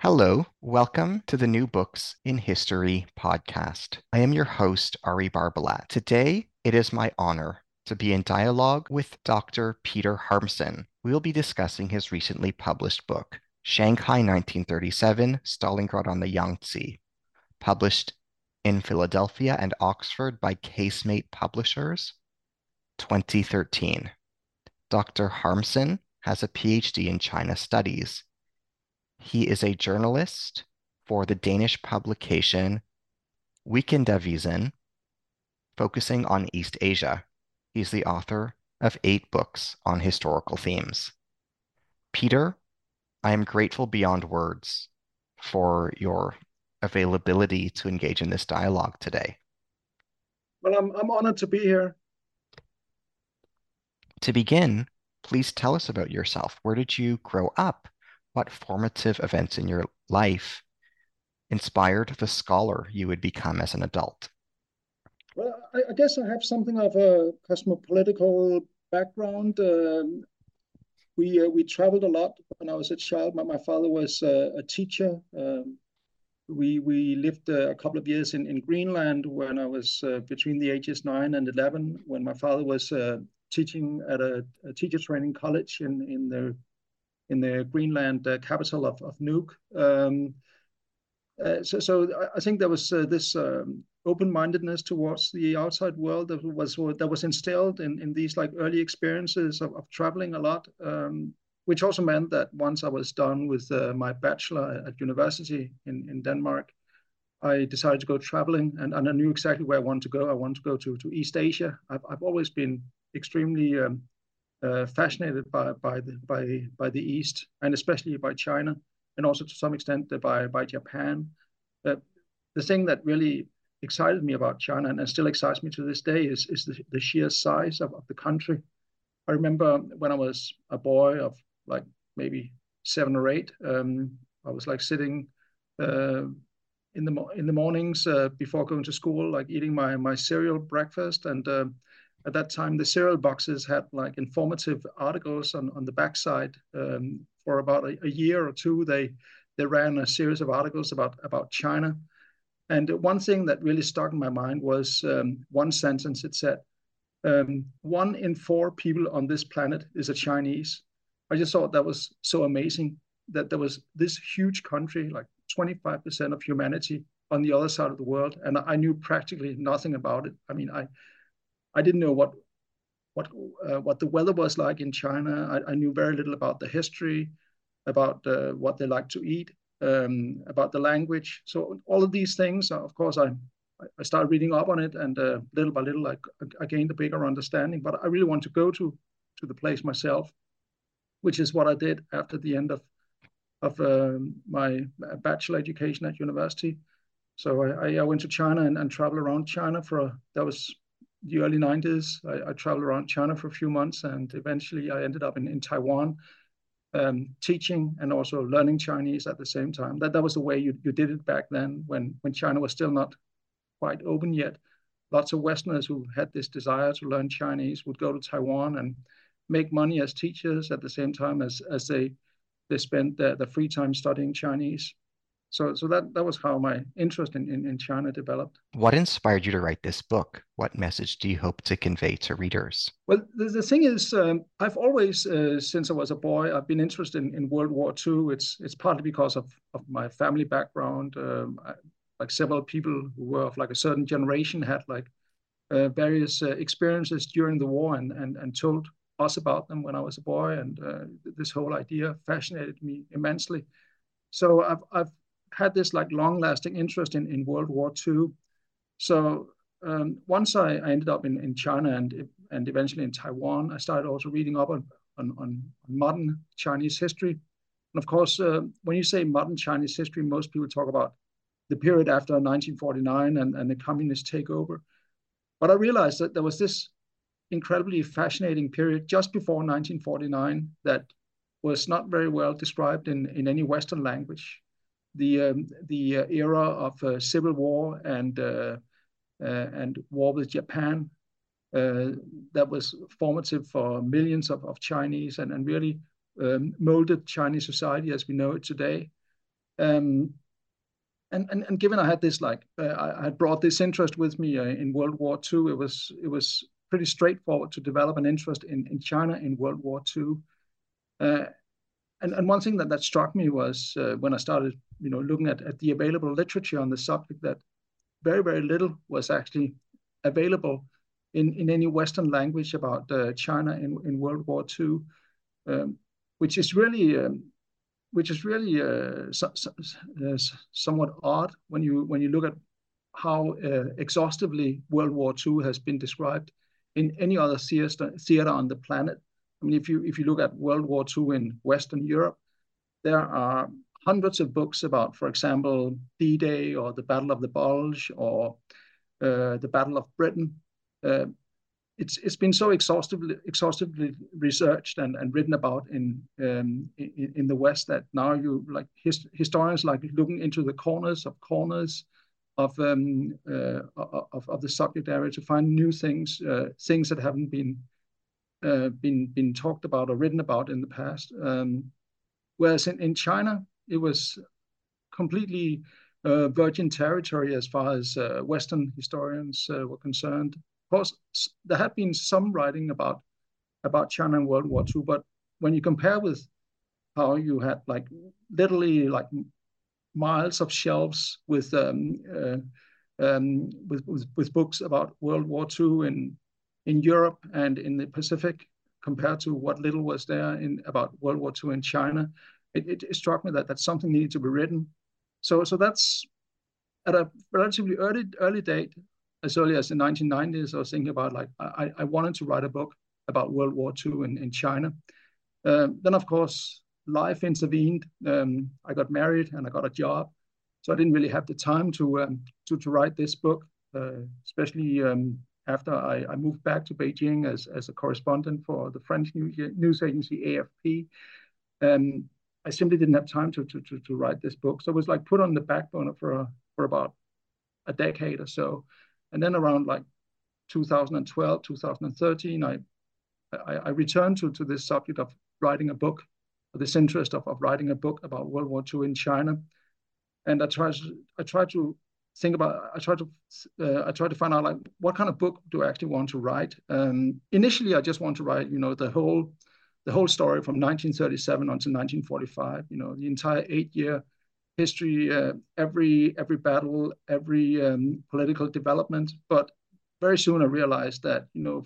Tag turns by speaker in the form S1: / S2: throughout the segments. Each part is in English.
S1: Hello, welcome to the New Books in History podcast. I am your host, Ari Barbalat. Today, it is my honor to be in dialogue with Dr. Peter Harmsen. We will be discussing his recently published book, Shanghai 1937 Stalingrad on the Yangtze, published in Philadelphia and Oxford by Casemate Publishers, 2013. Dr. Harmsen has a PhD in China Studies he is a journalist for the Danish publication Weekendavisen, focusing on East Asia. He's the author of eight books on historical themes. Peter, I am grateful beyond words for your availability to engage in this dialogue today.
S2: Well, I'm, I'm honored to be here.
S1: To begin, please tell us about yourself. Where did you grow up? What formative events in your life inspired the scholar you would become as an adult?
S2: Well, I, I guess I have something of a cosmopolitical background. Um, we uh, we traveled a lot when I was a child. My, my father was uh, a teacher. Um, we we lived uh, a couple of years in, in Greenland when I was uh, between the ages nine and eleven. When my father was uh, teaching at a, a, teacher training college in in the in the Greenland uh, capital of, of Nuuk. Um, uh, so, so I think there was uh, this um, open-mindedness towards the outside world that was that was instilled in, in these like early experiences of, of traveling a lot, um, which also meant that once I was done with uh, my bachelor at university in, in Denmark, I decided to go traveling, and, and I knew exactly where I wanted to go. I wanted to go to, to East Asia. I've, I've always been extremely um, uh, fascinated by by the by by the East and especially by China and also to some extent by by Japan. Uh, the thing that really excited me about China and, and still excites me to this day is is the, the sheer size of, of the country. I remember when I was a boy of like maybe seven or eight, um, I was like sitting uh, in the in the mornings uh, before going to school, like eating my my cereal breakfast and uh, at that time, the cereal boxes had like informative articles on, on the backside. Um, for about a, a, year or two, they they ran a series of articles about about China. And one thing that really stuck in my mind was um, one sentence. It said, um, "One in four people on this planet is a Chinese." I just thought that was so amazing that there was this huge country, like 25% of humanity, on the other side of the world, and I knew practically nothing about it. I mean, I I didn't know what what uh, what the weather was like in China. I, I, knew very little about the history, about uh, what they like to eat, um, about the language. So all of these things, uh, of course, I I started reading up on it, and uh, little by little, I, I gained a bigger understanding. But I really want to go to to the place myself, which is what I did after the end of of um, my bachelor education at university. So I, I went to China and, and traveled around China for a, that was the early 90s. I, I, traveled around China for a few months and eventually I ended up in, in Taiwan. um, teaching and also learning Chinese at the same time. That that was the way you, you did it back then when, when China was still not quite open yet. Lots of Westerners who had this desire to learn Chinese would go to Taiwan and make money as teachers at the same time as, as they, they spent their, their free time studying Chinese. So, so that, that was how my interest in, in, in China developed.
S1: What inspired you to write this book? What message do you hope to convey to readers?
S2: Well, the, the thing is, um, I've always, uh, since I was a boy, I've been interested in, in World War II. It's it's partly because of, of my family background. Um, I, like several people who were of like a certain generation had like uh, various uh, experiences during the war and, and and told us about them when I was a boy. And uh, this whole idea fascinated me immensely. So I've I've had this like long lasting interest in, in World War II. So um, once I, I, ended up in, in China and and eventually in Taiwan, I started also reading up on on, on modern Chinese history. And of course, uh, when you say modern Chinese history, most people talk about the period after 1949 and, and the communist takeover. But I realized that there was this incredibly fascinating period just before 1949 that was not very well described in, in any Western language the um, the uh, era of uh, civil war and uh, and war with Japan that was formative for millions of, of Chinese and, and really um, molded Chinese society as we know it today. Um, and, and and given I had this like uh, I had brought this interest with me uh, in World War II, it was it was pretty straightforward to develop an interest in, in China in World War II. Uh, and, and one thing that, that struck me was when I started you know, looking at, at the available literature on the subject that very, very little was actually available in, in any Western language about uh, China in, in World War II, um, which is really um, which is really uh, so, so, uh, somewhat odd when you when you look at how uh, exhaustively World War II has been described in any other theater, theater on the planet. Mean, if you if you look at World War II in Western Europe, there are hundreds of books about, for example, D-Day or the Battle of the Bulge or uh, the Battle of Britain. Uh, it's it's been so exhaustively exhaustively researched and, and written about in, um, in, in the West that now you like his, historians like looking into the corners of corners of um, uh, of, of the subject area to find new things uh, things that haven't been been been talked about or written about in the past. Um, whereas in, in China, it was completely uh, virgin territory as far as uh, Western historians uh, were concerned. Of course, there had been some writing about about China in World War II, but when you compare with how you had like literally like miles of shelves with um, uh, um, with books about World War II in in Europe and in the Pacific, compared to what little was there in about World War II in China it, it, struck me that that something needed to be written. So so that's at a relatively early early date, as early as the 1990s, I was thinking about like I, I wanted to write a book about World War II in, in China. Um, then of course life intervened. Um, I got married and I got a job, so I didn't really have the time to um, to to write this book, uh, especially um, after I, I, moved back to Beijing as, as a correspondent for the French news, agency AFP. Um, I simply didn't have time to, to, to, to, write this book. So it was like put on the back burner for, for about a decade or so. And then around like 2012, 2013, I, I, I returned to, to this subject of writing a book, this interest of, of writing a book about World War II in China. And I tried, I tried to think about, I tried to, uh, I tried to find out like, what kind of book do I actually want to write? Um, initially, I just want to write, you know, the whole the whole story from 1937 until 1945. You know, the entire eight-year history, uh, every every battle, every um, political development. But very soon I realized that you know,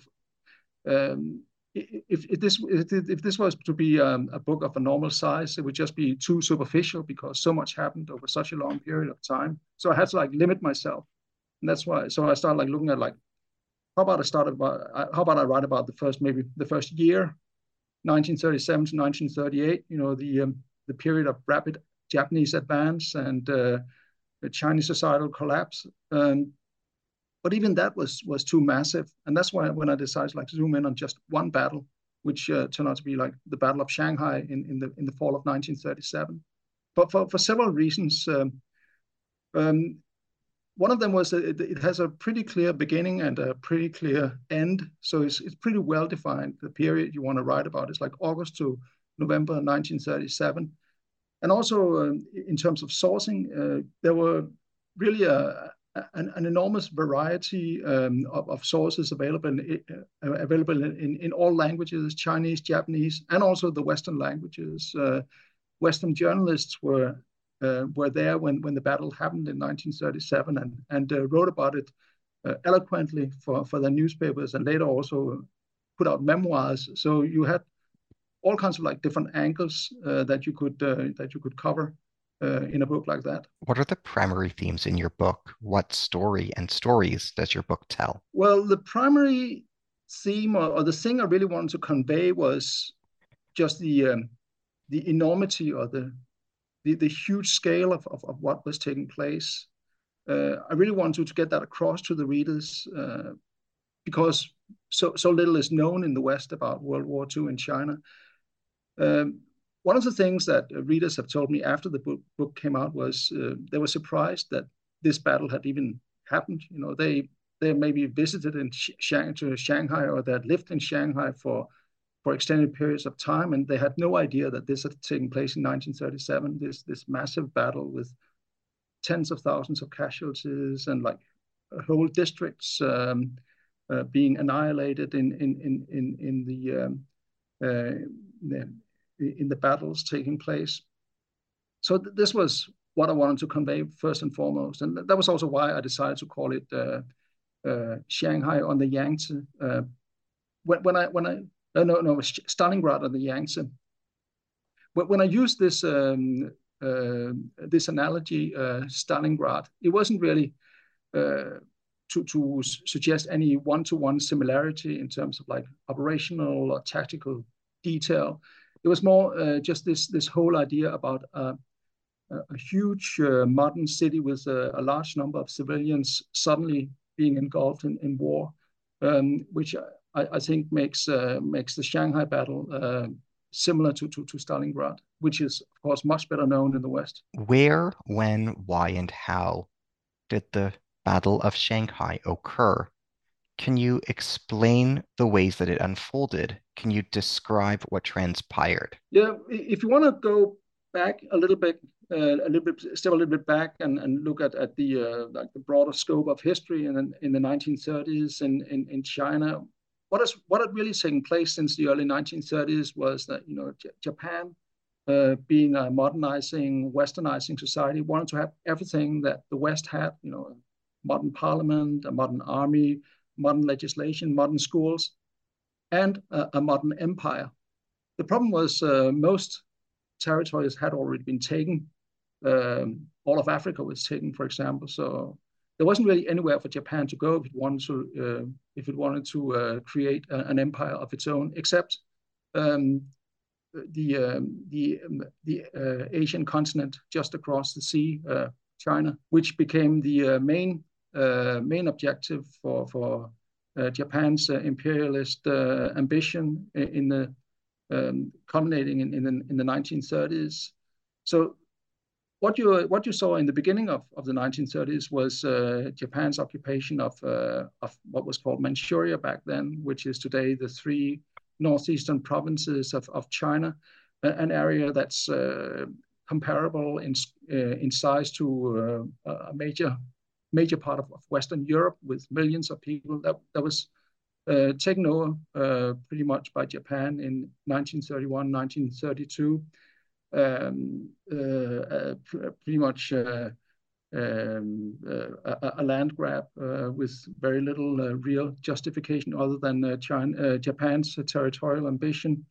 S2: um, if, if this if, this was to be um, a book of a normal size, it would just be too superficial because so much happened over such a long period of time. So I had to like limit myself, and that's why. So I started like looking at like how about I start about how about I write about the first maybe the first year 1937 to 1938, you know, the, um, the period of rapid Japanese advance and uh, the Chinese societal collapse. Um, but even that was was too massive, and that's why when I decided like to zoom in on just one battle, which uh, turned out to be like the Battle of Shanghai in, in the in the fall of 1937. But for, for several reasons, um, um, one of them was that it, it, has a pretty clear beginning and a pretty clear end. So it's, it's pretty well defined. The period you want to write about is like August to November 1937. And also um, in terms of sourcing, uh, there were really a, an, an, enormous variety um, of, of, sources available in, uh, available in, in, all languages, Chinese, Japanese, and also the Western languages. Uh, Western journalists were uh, were there when, when the battle happened in 1937 and, and uh, wrote about it uh, eloquently for, for their newspapers and later also put out memoirs. So you had all kinds of like different angles uh, that you could that you could cover uh, in a book like that.
S1: What are the primary themes in your book? What story and stories does your book tell?
S2: Well, the primary theme or, or the thing I really wanted to convey was just the um, the enormity or the the, the huge scale of, of, of what was taking place. Uh, I really wanted to get that across to the readers uh, because so so little is known in the West about World War II in China. Um, one of the things that readers have told me after the book, book came out was uh, they were surprised that this battle had even happened. You know, they they maybe visited in Shang- to Shanghai or they had lived in Shanghai for for extended periods of time, and they had no idea that this had taken place in 1937. This this massive battle with tens of thousands of casualties and like whole districts um, uh, being annihilated in in in in in the um, uh, in the battles taking place. So th- this was what I wanted to convey first and foremost, and that was also why I decided to call it uh, uh, Shanghai on the Yangtze. Uh, when, when I when I uh, no no Stalingrad on the Yangtze. When, when I used this um, uh, this analogy, uh, Stalingrad, it wasn't really to, to suggest any one-to-one similarity in terms of like operational or tactical detail. It was more uh, just this this whole idea about uh, a huge uh, modern city with a, a, large number of civilians suddenly being engulfed in, in war, um, which I, I, think makes uh, makes the Shanghai battle uh, similar to, to, to Stalingrad, which is of course much better known in the West.
S1: Where, when, why, and how did the Battle of Shanghai occur? Can you explain the ways that it unfolded? Can you describe what transpired?
S2: Yeah, if you want to go back a little bit, uh, a little bit, step a little bit back and, and look at, at the uh, like the broader scope of history in, in the 1930s in, in, in China, what is what had really taken place since the early 1930s was that you know J Japan, uh, being a modernizing, westernizing society, wanted to have everything that the West had. You know, a modern parliament, a modern army, modern legislation, modern schools, and a, a modern empire. The problem was uh, most territories had already been taken. Um, all of Africa was taken, for example. So there wasn't really anywhere for Japan to go if it wanted to uh, if it wanted to uh, create a, an empire of its own, except um, the um, the um, the uh, Asian continent just across the sea, uh, China, which became the uh, main main objective for for uh, Japan's uh, imperialist ambition in the um, culminating in, in the, in the 1930s. So what you what you saw in the beginning of, of the 1930s was uh, Japan's occupation of uh, of what was called Manchuria back then, which is today the three northeastern provinces of, of China, an area that's uh, comparable in in size to a major major part of, of Western Europe with millions of people that, that was uh, taken over uh, pretty much by Japan in 1931, 1932. Um, uh, uh pretty much uh, um, uh, a, a, land grab with very little real justification other than China, Japan's territorial ambition.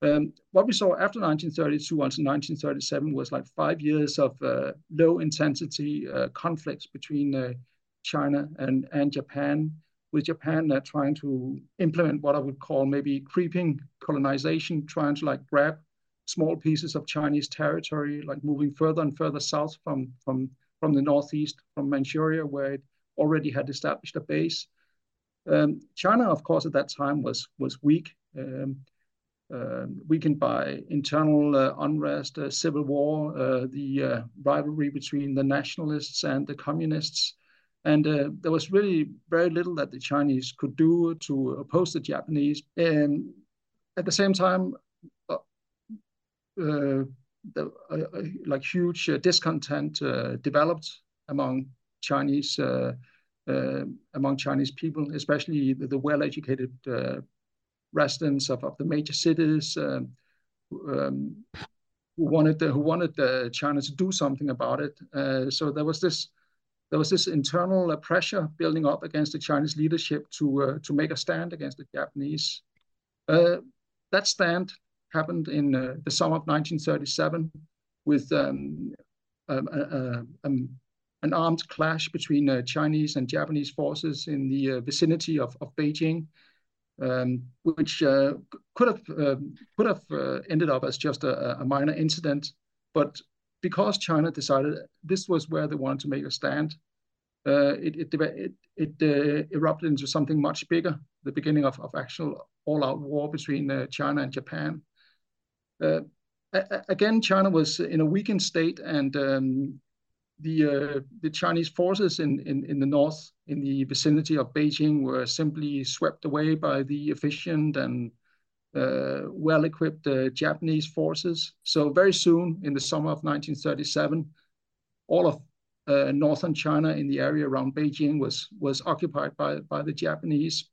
S2: Um, what we saw after 1932 until 1937 was like five years of uh, low intensity uh, conflicts between uh, China and, and Japan, with Japan uh, trying to implement what I would call maybe creeping colonization, trying to like grab small pieces of Chinese territory, like moving further and further south from, from, from the northeast, from Manchuria, where it already had established a base. Um, China, of course, at that time was was weak um, weakened by internal uh, unrest, uh, civil war, uh, the uh, rivalry between the nationalists and the communists. And uh, there was really very little that the Chinese could do to oppose the Japanese. And at the same time, the, like huge discontent developed among Chinese among Chinese people, especially the, the well-educated residents of, of the major cities um, um, who wanted the, who wanted uh, China to do something about it. Uh, so there was this there was this internal uh, pressure building up against the Chinese leadership to uh, to make a stand against the Japanese. Uh, that stand happened in the summer of 1937 with um, um, an armed clash between Chinese and Japanese forces in the vicinity of, of Beijing um, which uh, could have uh, could have uh, ended up as just a, a, minor incident, but because China decided this was where they wanted to make a stand, uh, it it it, it uh, erupted into something much bigger. The beginning of, of actual all-out war between uh, China and Japan. again, China was in a weakened state, and um, the uh, the Chinese forces in, in, in the north, in the vicinity of Beijing, were simply swept away by the efficient and uh, well-equipped uh, Japanese forces. So very soon, in the summer of 1937, all of uh, northern China in the area around Beijing was was occupied by by the Japanese.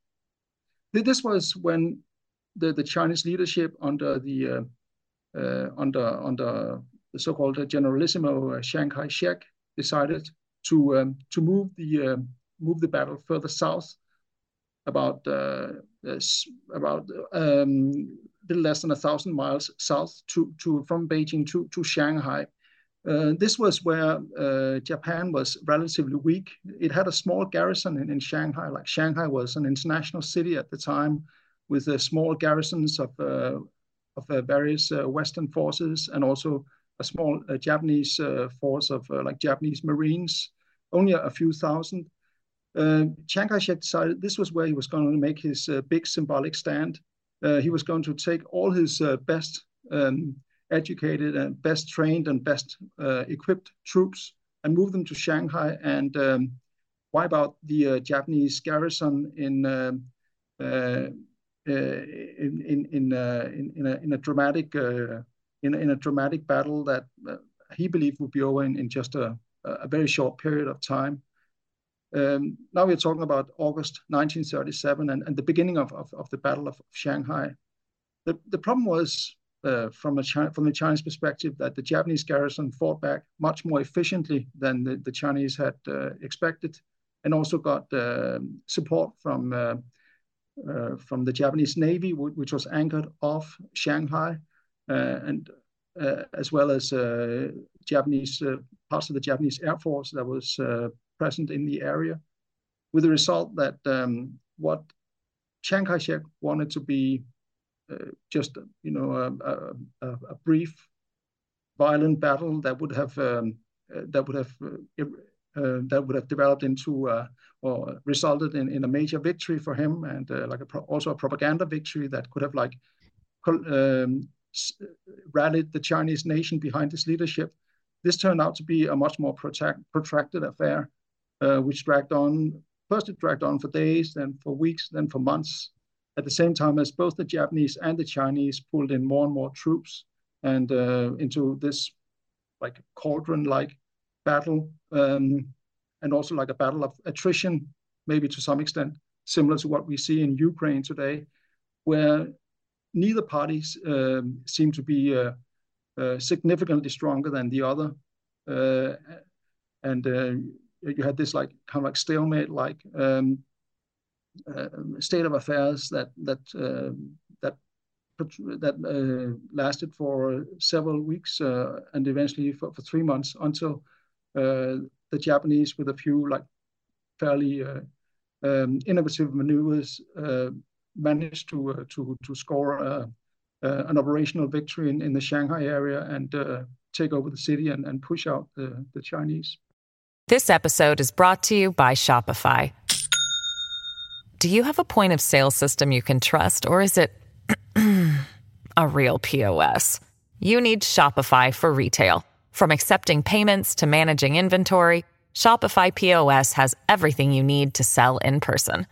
S2: This was when the, the Chinese leadership under the uh, uh, under under the so-called Generalissimo Chiang Kai-shek decided to um, to move the uh, move the battle further south, about uh, about um, little less than a thousand miles south to to from Beijing to to Shanghai. Uh, this was where uh, Japan was relatively weak. It had a small garrison in, in Shanghai, like Shanghai was an international city at the time, with uh, small garrisons of uh, of uh, various Western forces and also a small uh, Japanese uh, force of uh, like Japanese Marines, only a, a few thousand. Chiang Kai-shek decided this was where he was going to make his big symbolic stand. he was going to take all his best um, educated and best trained and best equipped troops and move them to Shanghai and um, wipe out the uh, Japanese garrison in uh, uh, in in in, in, in, a, in a dramatic in, in a dramatic battle that uh, he believed would be over in, in just a, a very short period of time. Um, now we're talking about August 1937 and, and the beginning of, of, of the Battle of Shanghai. The, the problem was, uh, from, a China, from the Chinese perspective, that the Japanese garrison fought back much more efficiently than the, the Chinese had uh, expected, and also got uh, support from, uh, uh, from the Japanese Navy, which was anchored off Shanghai. Uh, and uh, as well as uh, Japanese parts of the Japanese Air Force that was present in the area, with the result that um, what Chiang Kai-shek wanted to be just you know a, a, a, brief violent battle that would have um, that would have uh, that would have developed into uh, or resulted in, in a major victory for him and uh, like a also a propaganda victory that could have like um, rallied the Chinese nation behind his leadership. This turned out to be a much more protracted affair, uh, which dragged on. First, it dragged on for days, then for weeks, then for months. At the same time as both the Japanese and the Chinese pulled in more and more troops and uh, into this like cauldron-like battle, um, and also like a battle of attrition, maybe to some extent similar to what we see in Ukraine today, where neither parties um, seem to be uh, uh, significantly stronger than the other. Uh, and you had this like kind of like stalemate like um, state of affairs that that that that uh, lasted for several weeks uh, and eventually for, for three months until uh, the Japanese, with a few like fairly um, innovative maneuvers, managed to uh, to to score uh, uh, an operational victory in, in the Shanghai area and take over the city and, and push out the, the Chinese.
S3: This episode is brought to you by Shopify. Do you have a point of sale system you can trust, or is it a real POS. You need Shopify for retail. From accepting payments to managing inventory, Shopify POS has everything you need to sell in person.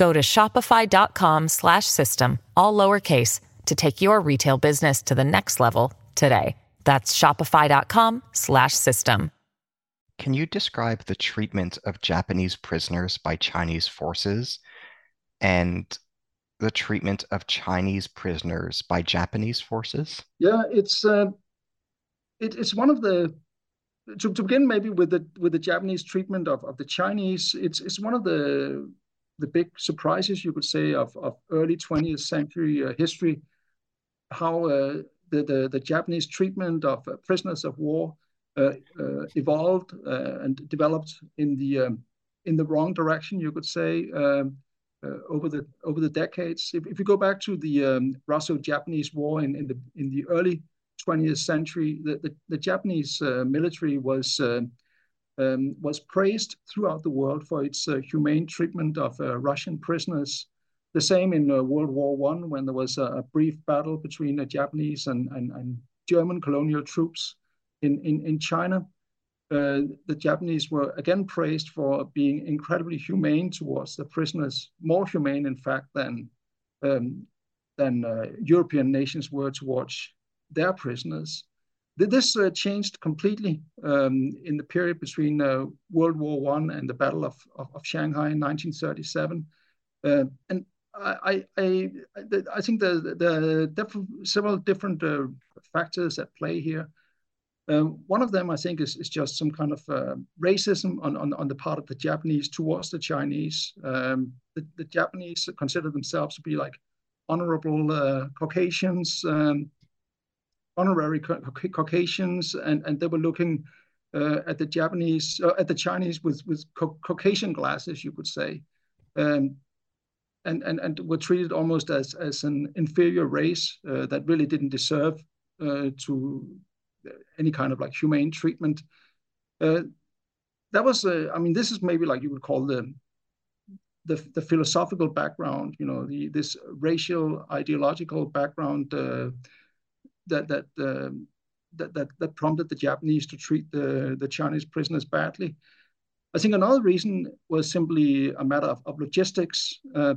S3: Go to shopify.com slash system, all lowercase to take your retail business to the next level today. That's shopify.com slash system.
S1: Can you describe the treatment of Japanese prisoners by Chinese forces and the treatment of Chinese prisoners by Japanese forces?
S2: Yeah, it's uh, it, it's one of the to, to begin maybe with the with the Japanese treatment of, of the Chinese. It's it's one of the the big surprises you could say of, of early 20th century uh, history. How uh, the, the the Japanese treatment of uh, prisoners of war uh, uh, evolved and developed in the um, in the wrong direction, you could say. Um, over the over the decades. If, if you go back to the um, Russo-Japanese War in, in the in the early 20th century, the the, the Japanese military was uh, um, was praised throughout the world for its uh, humane treatment of uh, Russian prisoners. The same in uh, World War One, when there was a, a, brief battle between the Japanese and, and, and German colonial troops in, in, in China. Uh, the Japanese were again praised for being incredibly humane towards the prisoners, more humane, in fact, than um, than uh, European nations were towards their prisoners. This uh, changed completely um, in the period between uh, World War One and the Battle of, of, of, Shanghai in 1937, uh, and I, I, I, I think the, the, the several different factors at play here. Um, one of them, I think, is, is just some kind of uh, racism on, on, on the part of the Japanese towards the Chinese. Um, the, the, Japanese consider themselves to be like honorable uh, Caucasians, um, honorary Caucasians, and, and they were looking uh, at the Japanese, uh, at the Chinese with, with Caucasian glasses, you could say. Um, and, and, and were treated almost as, as an inferior race uh, that really didn't deserve uh, to any kind of like humane treatment. Uh, that was, uh, I mean, this is maybe like you would call the the, the philosophical background, you know, the this racial ideological background that that, uh, that that that prompted the Japanese to treat the the Chinese prisoners badly. I think another reason was simply a matter of, of logistics. Uh,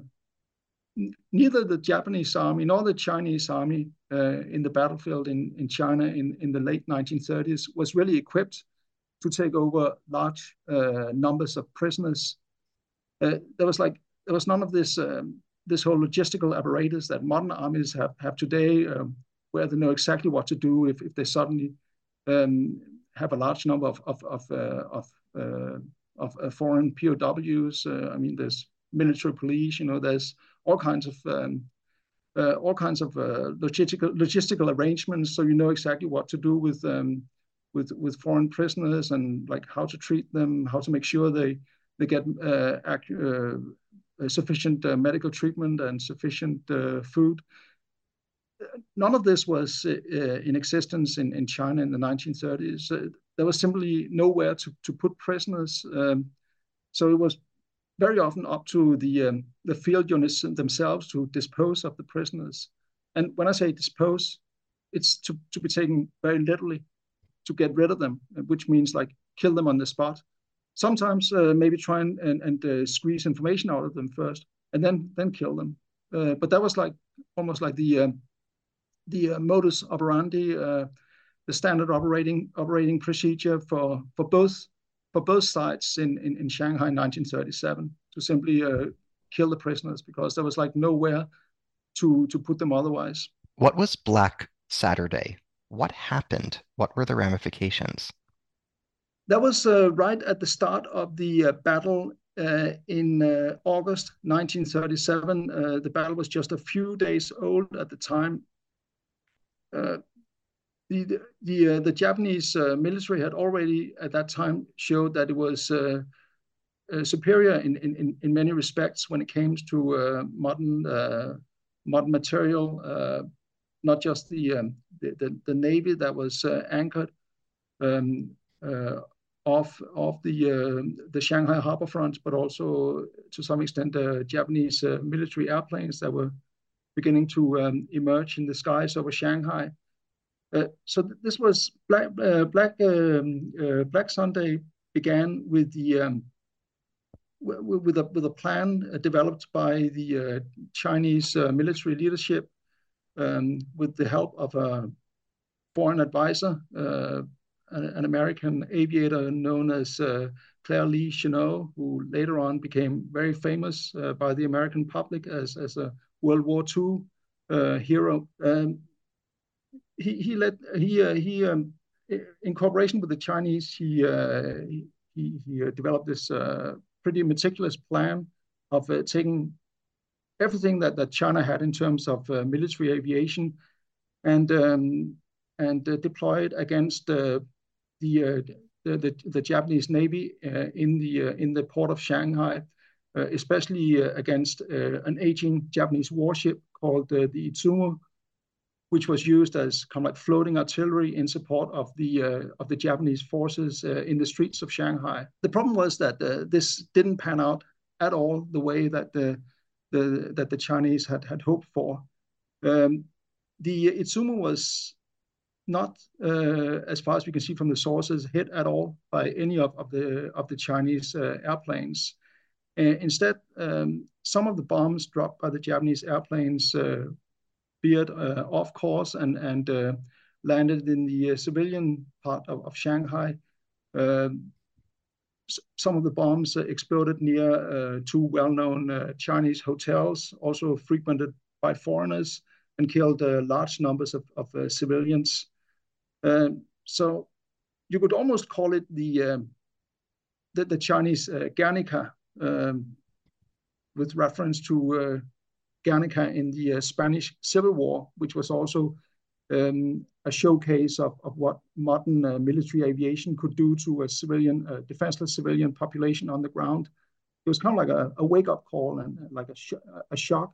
S2: neither the Japanese army nor the Chinese army uh, in the battlefield in, in China in, in the late 1930s was really equipped to take over large uh, numbers of prisoners. Uh, there was like there was none of this um, this whole logistical apparatus that modern armies have have today, um, where they know exactly what to do if, if they suddenly um, have a large number of of of uh, of, uh, of uh, foreign POWs. I mean, there's military police. You know, there's all kinds of um, uh, all kinds of uh, logistical logistical arrangements, so you know exactly what to do with um, with with foreign prisoners and like how to treat them, how to make sure they they get uh, uh sufficient uh, medical treatment and sufficient uh, food. None of this was in existence in, in China in the 1930s. there was simply nowhere to, to put prisoners. Um, so it was very often up to the um, the field units themselves to dispose of the prisoners. And when I say dispose, it's to, to be taken very literally, to get rid of them, which means like kill them on the spot. Sometimes uh, maybe try and, and, and uh, squeeze information out of them first, and then then kill them. Uh, but that was like almost like the um, the uh, modus operandi, uh, the standard operating operating procedure for for both for both sides in, in, in Shanghai in 1937 to simply uh, kill the prisoners because there was like nowhere to, to put them otherwise.
S1: What was Black Saturday? What happened? What were the ramifications?
S2: That was uh, right at the start of the uh, battle uh, in uh, August 1937. Uh, the battle was just a few days old at the time. Uh, the the uh, the Japanese uh, military had already at that time showed that it was uh, uh superior in, in in many respects when it came to uh, modern uh, modern material, not just the, um, the, the the navy that was anchored um, off off the the Shanghai harbor front, but also to some extent the Japanese military airplanes that were beginning to um, emerge in the skies over Shanghai. Uh, so th this was Black uh, Black um, uh, Black Sunday began with the um, with a with a plan developed by the Chinese military leadership um, with the help of a foreign advisor, an, an, American aviator known as Claire Lee Chennault, who later on became very famous uh, by the American public as, as a World War II uh, hero. Um, he he led he uh, he um, in cooperation with the Chinese he uh, he, he uh, developed this uh, pretty meticulous plan of uh, taking everything that, that China had in terms of military aviation and um, and deployed against the, the the, the Japanese Navy in the in the port of Shanghai, especially against an aging Japanese warship called the Izumo, which was used as kind of like floating artillery in support of the uh, of the Japanese forces uh, in the streets of Shanghai. The problem was that uh, this didn't pan out at all the way that the, the that the Chinese had had hoped for. Um, the Izumo was not, uh, as far as we can see from the sources, hit at all by any of, of the of the Chinese uh, instead, um, some of the bombs dropped by the Japanese airplanes uh, veered uh, off course and, and uh, landed in the uh, civilian part of, of Shanghai. Um, some of the bombs exploded near two well-known Chinese hotels, also frequented by foreigners, and killed large numbers of, of civilians. Um, so you could almost call it the um, the, the, Chinese uh, Guernica, with reference to uh, Guernica in the uh, Spanish Civil War, which was also um, a showcase of, of what modern uh, military aviation could do to a civilian, uh, defenseless civilian population on the ground. It was kind of like a, a wake-up call and uh, like a, sh a shock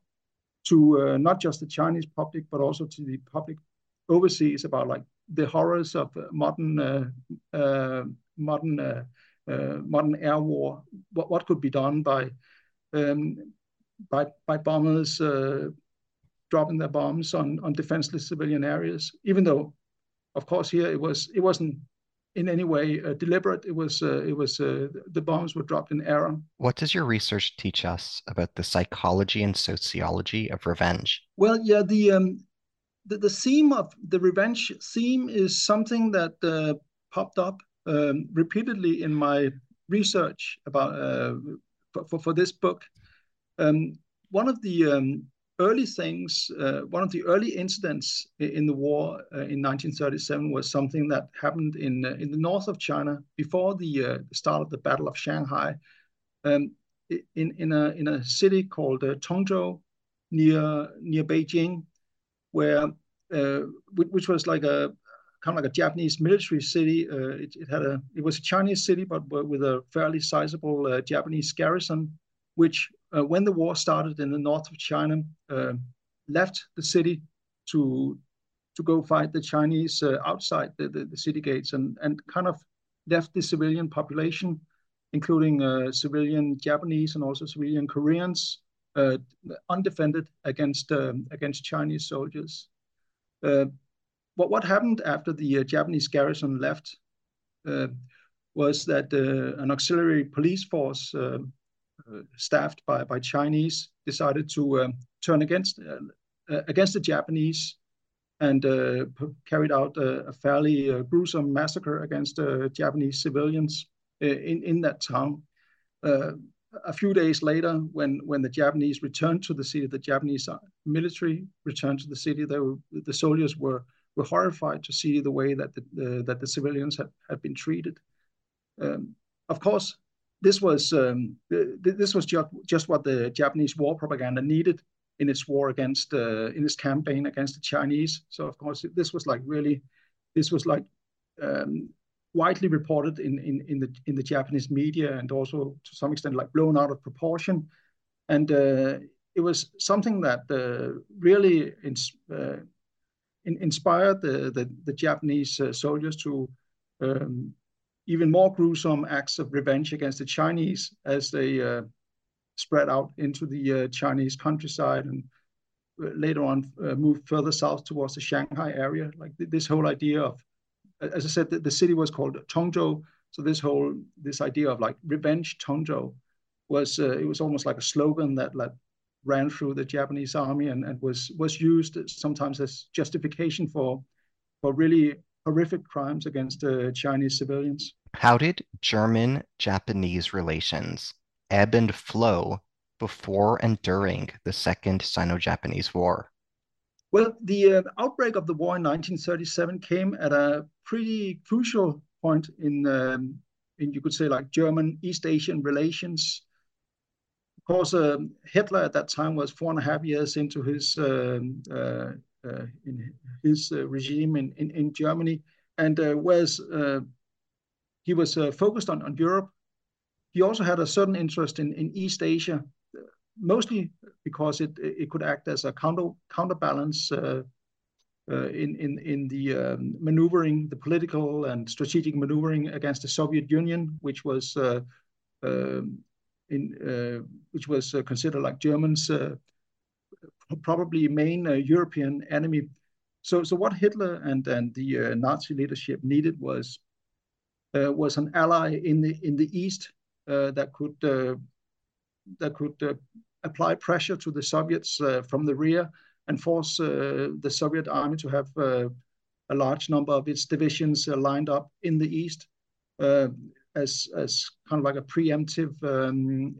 S2: to not just the Chinese public, but also to the public overseas about like the horrors of modern modern modern air war. What what could be done by um, by, by bombers uh, dropping their bombs on, on defenseless civilian areas, even though, of course, here it, was, it wasn't in any way uh, deliberate. It was uh, it was uh, the bombs were dropped in error.
S1: What does your research teach us about the psychology and sociology of revenge?
S2: Well, yeah, the um, the, the theme of the revenge theme is something that uh, popped up um, repeatedly in my research about uh, for, for, this book. Um, one of the um, early things, uh, one of the early incidents in the war uh, in 1937 was something that happened in uh, in the north of China before the uh, start of the Battle of Shanghai, um, in in a in a city called uh, Tongzhou, near near Beijing, where uh, which was like a kind of like a Japanese military city. It, it, had a it was a Chinese city, but with a fairly sizable Japanese garrison, which uh, when the war started in the north of China, uh, left the city to to go fight the Chinese uh, outside the, the, the, city gates and, and kind of left the civilian population, including uh, civilian Japanese and also civilian Koreans, uh, undefended against um, against Chinese soldiers. Uh, what what happened after the Japanese garrison left was that an auxiliary police force uh, staffed by, by Chinese, decided to um, turn against uh, uh, against the Japanese and carried out a, a fairly gruesome massacre against Japanese civilians in, in that town. a few days later, when, when the Japanese returned to the city, the Japanese military returned to the city, were, the soldiers were were horrified to see the way that the, the that the civilians had, had been treated. Um, of course, this was um, this was just just what the Japanese war propaganda needed in its war against uh, in its campaign against the Chinese. So of course this was like really this was like um, widely reported in, in in the in the Japanese media and also to some extent like blown out of proportion, and uh, it was something that uh, really uh, in, inspired the the, the Japanese uh, soldiers to um, even more gruesome acts of revenge against the Chinese as they uh, spread out into the uh, Chinese countryside and later on moved further south towards the Shanghai area. Like th this whole idea of, as I said, the, the city was called Tongzhou. So this whole this idea of like revenge Tongzhou was uh, it was almost like a slogan that like ran through the Japanese army and, and was was used sometimes as justification for for really horrific crimes against uh, Chinese civilians.
S1: How did German Japanese relations ebb and flow before and during the Second Sino Japanese War?
S2: Well, the uh, outbreak of the war in 1937 came at a pretty crucial point in, um, in you could say, like German East Asian relations. Course, uh, Hitler at that time was four and a half years into his uh, uh, in his regime in, in, in Germany, and whereas he was focused on, on Europe, he also had a certain interest in, in East Asia, mostly because it it could act as a counter counterbalance uh, uh, in in in the um, maneuvering, the political and strategic maneuvering against the Soviet Union, which was uh, um, in uh, which was uh, considered like Germans' uh, probably main European enemy. So so what Hitler and and the Nazi leadership needed was was an ally in the in the East that could that could apply pressure to the Soviets uh, from the rear and force uh, the Soviet army to have uh, a large number of its divisions lined up in the east as as kind of like a preemptive um,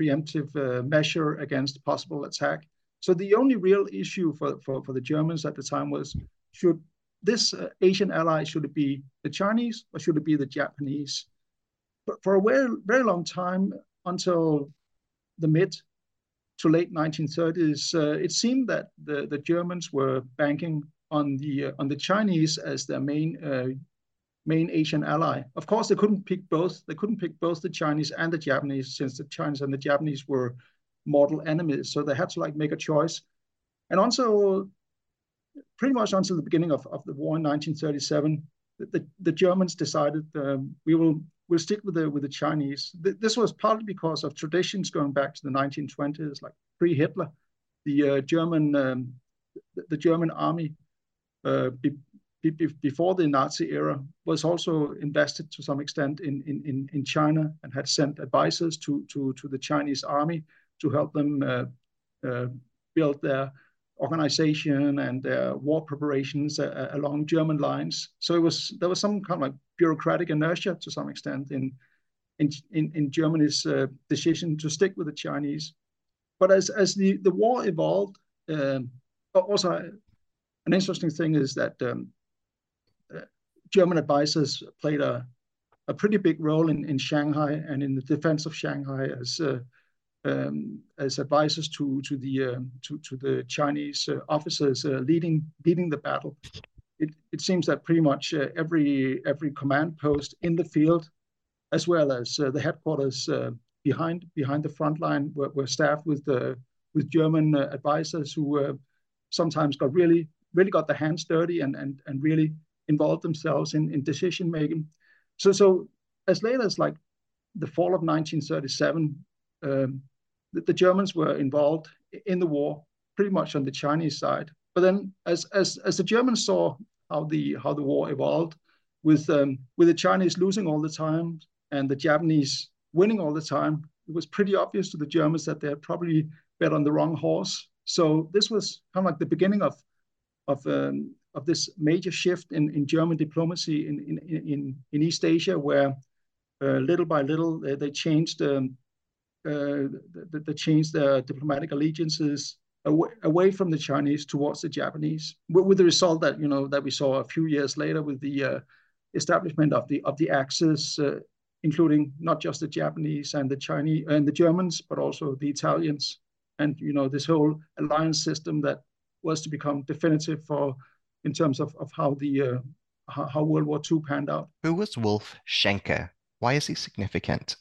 S2: preemptive measure against possible attack. So the only real issue for, for, for the Germans at the time was should this uh, Asian ally, should it be the Chinese or should it be the Japanese? But for a very, very long time, until the mid to late 1930s, uh, it seemed that the, the Germans were banking on the uh, on the Chinese as their main uh, main Asian ally. Of course, they couldn't pick both. They couldn't pick both the Chinese and the Japanese, since the Chinese and the Japanese were mortal enemies. So they had to like make a choice. And also, pretty much until the beginning of, of the war in 1937, the, the, Germans decided um, we will we'll stick with the with the Chinese. Th this was partly because of traditions going back to the 1920s, like pre-Hitler, the uh, German um, the, the, German army uh, be, before the Nazi era was also invested to some extent in in in China and had sent advisors to to to the Chinese army to help them uh, uh build their organization and their war preparations uh, along German lines. So it was there was some kind of like bureaucratic inertia to some extent in in in, in Germany's uh, decision to stick with the Chinese. But as as the the war evolved, um, also an interesting thing is that um, uh, German advisors played a a pretty big role in, in Shanghai and in the defense of Shanghai as uh, um, as advisors to to the uh, to to the Chinese uh, officers uh, leading leading the battle. It, it seems that pretty much uh, every every command post in the field, as well as uh, the headquarters behind behind the front line, were, were staffed with with German advisors who sometimes got really really got their hands dirty and and and really involved themselves in in decision making. So so as late as like the fall of 1937. Um, the Germans were involved in the war pretty much on the Chinese side. But then, as as as the Germans saw how the how the war evolved, with um, with the Chinese losing all the time and the Japanese winning all the time, it was pretty obvious to the Germans that they had probably bet on the wrong horse. So this was kind of like the beginning of of um, of this major shift in, in German diplomacy in in in, in East Asia, where uh, little by little they, they changed um, uh, that changed their diplomatic allegiances away, away from the Chinese towards the Japanese, with the result that you know that we saw a few years later with the uh, establishment of the of the Axis, uh, including not just the Japanese and the Chinese and the Germans, but also the Italians, and you know this whole alliance system that was to become definitive for in terms of of how the uh, how, how World War II panned out.
S1: Who was Wolf Schenke? Why is he significant?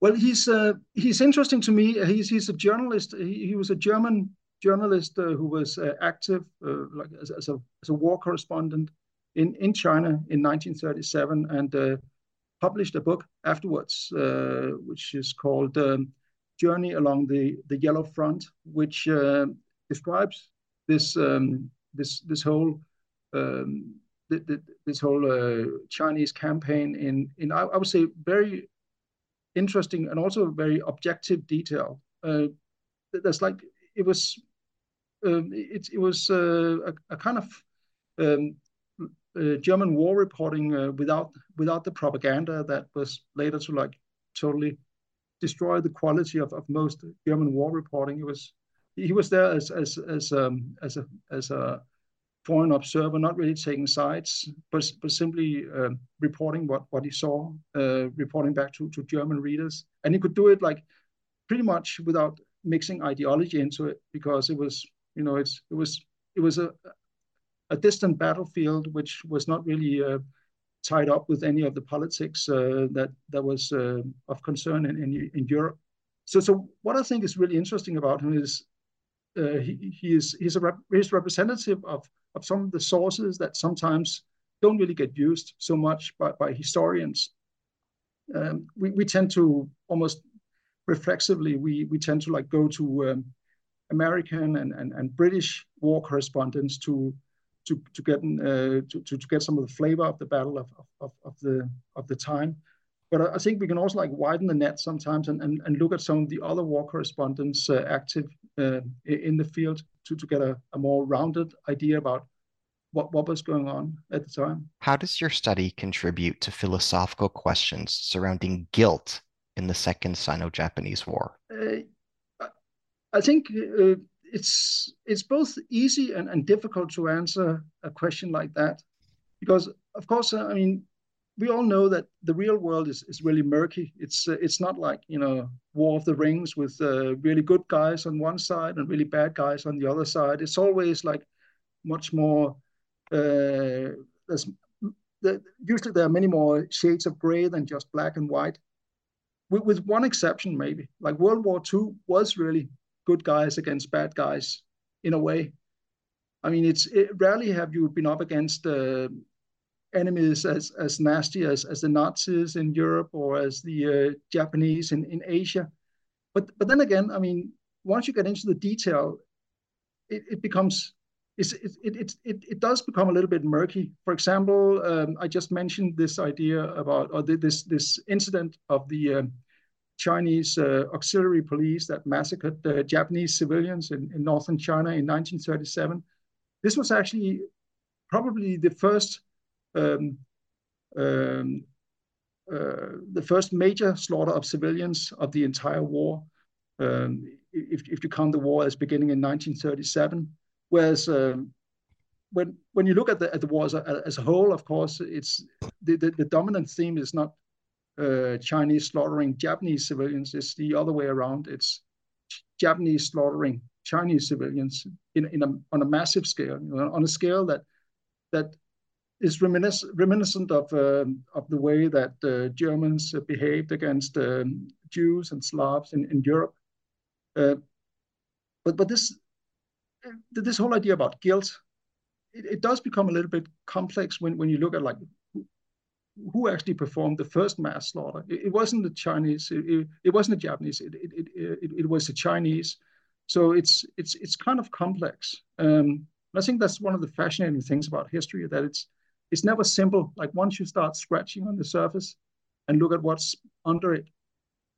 S2: Well, he's uh, he's interesting to me. He's he's a journalist. He, he was a German journalist uh, who was uh, active uh, like as, as, a as a war correspondent in in China in 1937 and uh, published a book afterwards, uh, which is called um, journey along the the Yellow Front, which uh, describes this um, this this whole um, th th this whole uh, Chinese campaign in in I, I, would say very interesting and also very objective detail. Uh, there's like it was um, it it was uh, a, a, kind of um, uh, German war reporting uh, without without the propaganda that was later to like totally destroy the quality of, of most German war reporting. It was he was there as as as um, as a as a foreign observer, not really taking sides, but but simply uh, reporting what what he saw, uh, reporting back to to German readers, and he could do it like pretty much without mixing ideology into it because it was you know it's it was it was a a distant battlefield which was not really uh, tied up with any of the politics uh, that that was uh, of concern in, in, in Europe. So so what I think is really interesting about him is he, he is he's a rep, he's representative of of some of the sources that sometimes don't really get used so much by, by historians. Um, we, we tend to almost reflexively we we tend to like go to um, American and, and, and British war correspondents to to to get uh, to, to, to get some of the flavor of the battle of, of, of the of the time. But I think we can also like widen the net sometimes and, and, and look at some of the other war correspondents uh, active uh, in the field to, to get a, a more rounded idea about what, what was going on at the time.
S1: How does your study contribute to philosophical questions surrounding guilt in the Second Sino-Japanese War?
S2: Uh, I think uh, it's it's both easy and, and difficult to answer a question like that because of course i mean we all know that the real world is, is really murky. It's uh, it's not like you know war of the rings with uh, really good guys on one side and really bad guys on the other side. It's always like much more uh, there's the, usually there are many more shades of gray than just black and white. With, with one exception maybe. Like world war ii was really good guys against bad guys in a way. I mean, it's it, rarely have you been up against uh, enemies as as nasty as as the Nazis in Europe or as the uh, Japanese in in Asia. But but then again, I mean, once you get into the detail, it, it becomes it, it, it, it, it does become a little bit murky. For example, um, I just mentioned this idea about or this this incident of the um, Chinese uh, auxiliary police that massacred the Japanese civilians in, in northern China in 1937. This was actually probably the first um, um, uh, the first major slaughter of civilians of the entire war. Um, if, if you count the war as beginning in 1937, whereas um, when when you look at the at the war as a, as a whole, of course, it's the, the, the dominant theme is not uh, Chinese slaughtering Japanese civilians. It's the other way around. It's Japanese slaughtering Chinese civilians in, in a, on a massive scale, you know, on a scale that that is reminis reminiscent of um, of the way that uh, Germans behaved against um, Jews and Slavs in, in Europe. Uh, but but this this whole idea about guilt, it, it, does become a little bit complex when when you look at like who actually performed the first mass slaughter. It, it wasn't the Chinese. It, it, wasn't the Japanese. It, it, it, it, was the Chinese. So it's it's it's kind of complex. Um, I think that's one of the fascinating things about history that it's it's never simple. Like once you start scratching on the surface and look at what's under it,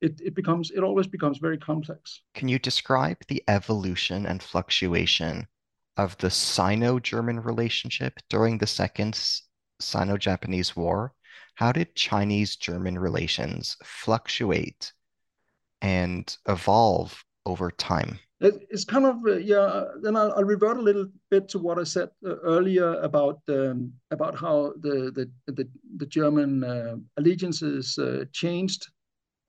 S2: it, it becomes it always becomes very complex.
S1: Can you describe the evolution and fluctuation of the Sino-German relationship during the Second Sino-Japanese War how did Chinese German relations fluctuate and evolve over time?
S2: It's kind of uh, yeah. Then I'll, I'll, revert a little bit to what I said uh, earlier about um, about how the the the, the German uh, allegiances uh, changed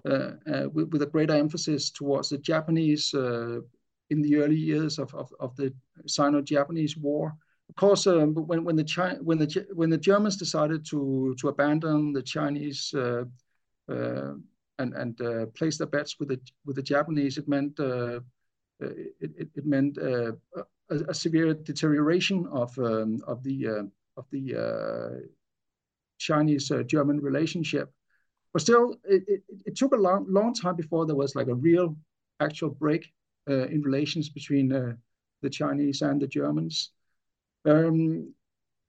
S2: uh, uh, with, with, a greater emphasis towards the Japanese in the early years of of, of the Sino-Japanese War of course, um, when when the Chi when the when the Germans decided to to abandon the Chinese and and place their bets with the with the Japanese, it meant it, it, it, meant uh, a, a, severe deterioration of um, of the of the Chinese German relationship. But still, it, it, took a long long time before there was like a real actual break uh, in relations between uh, the Chinese and the Germans. Um,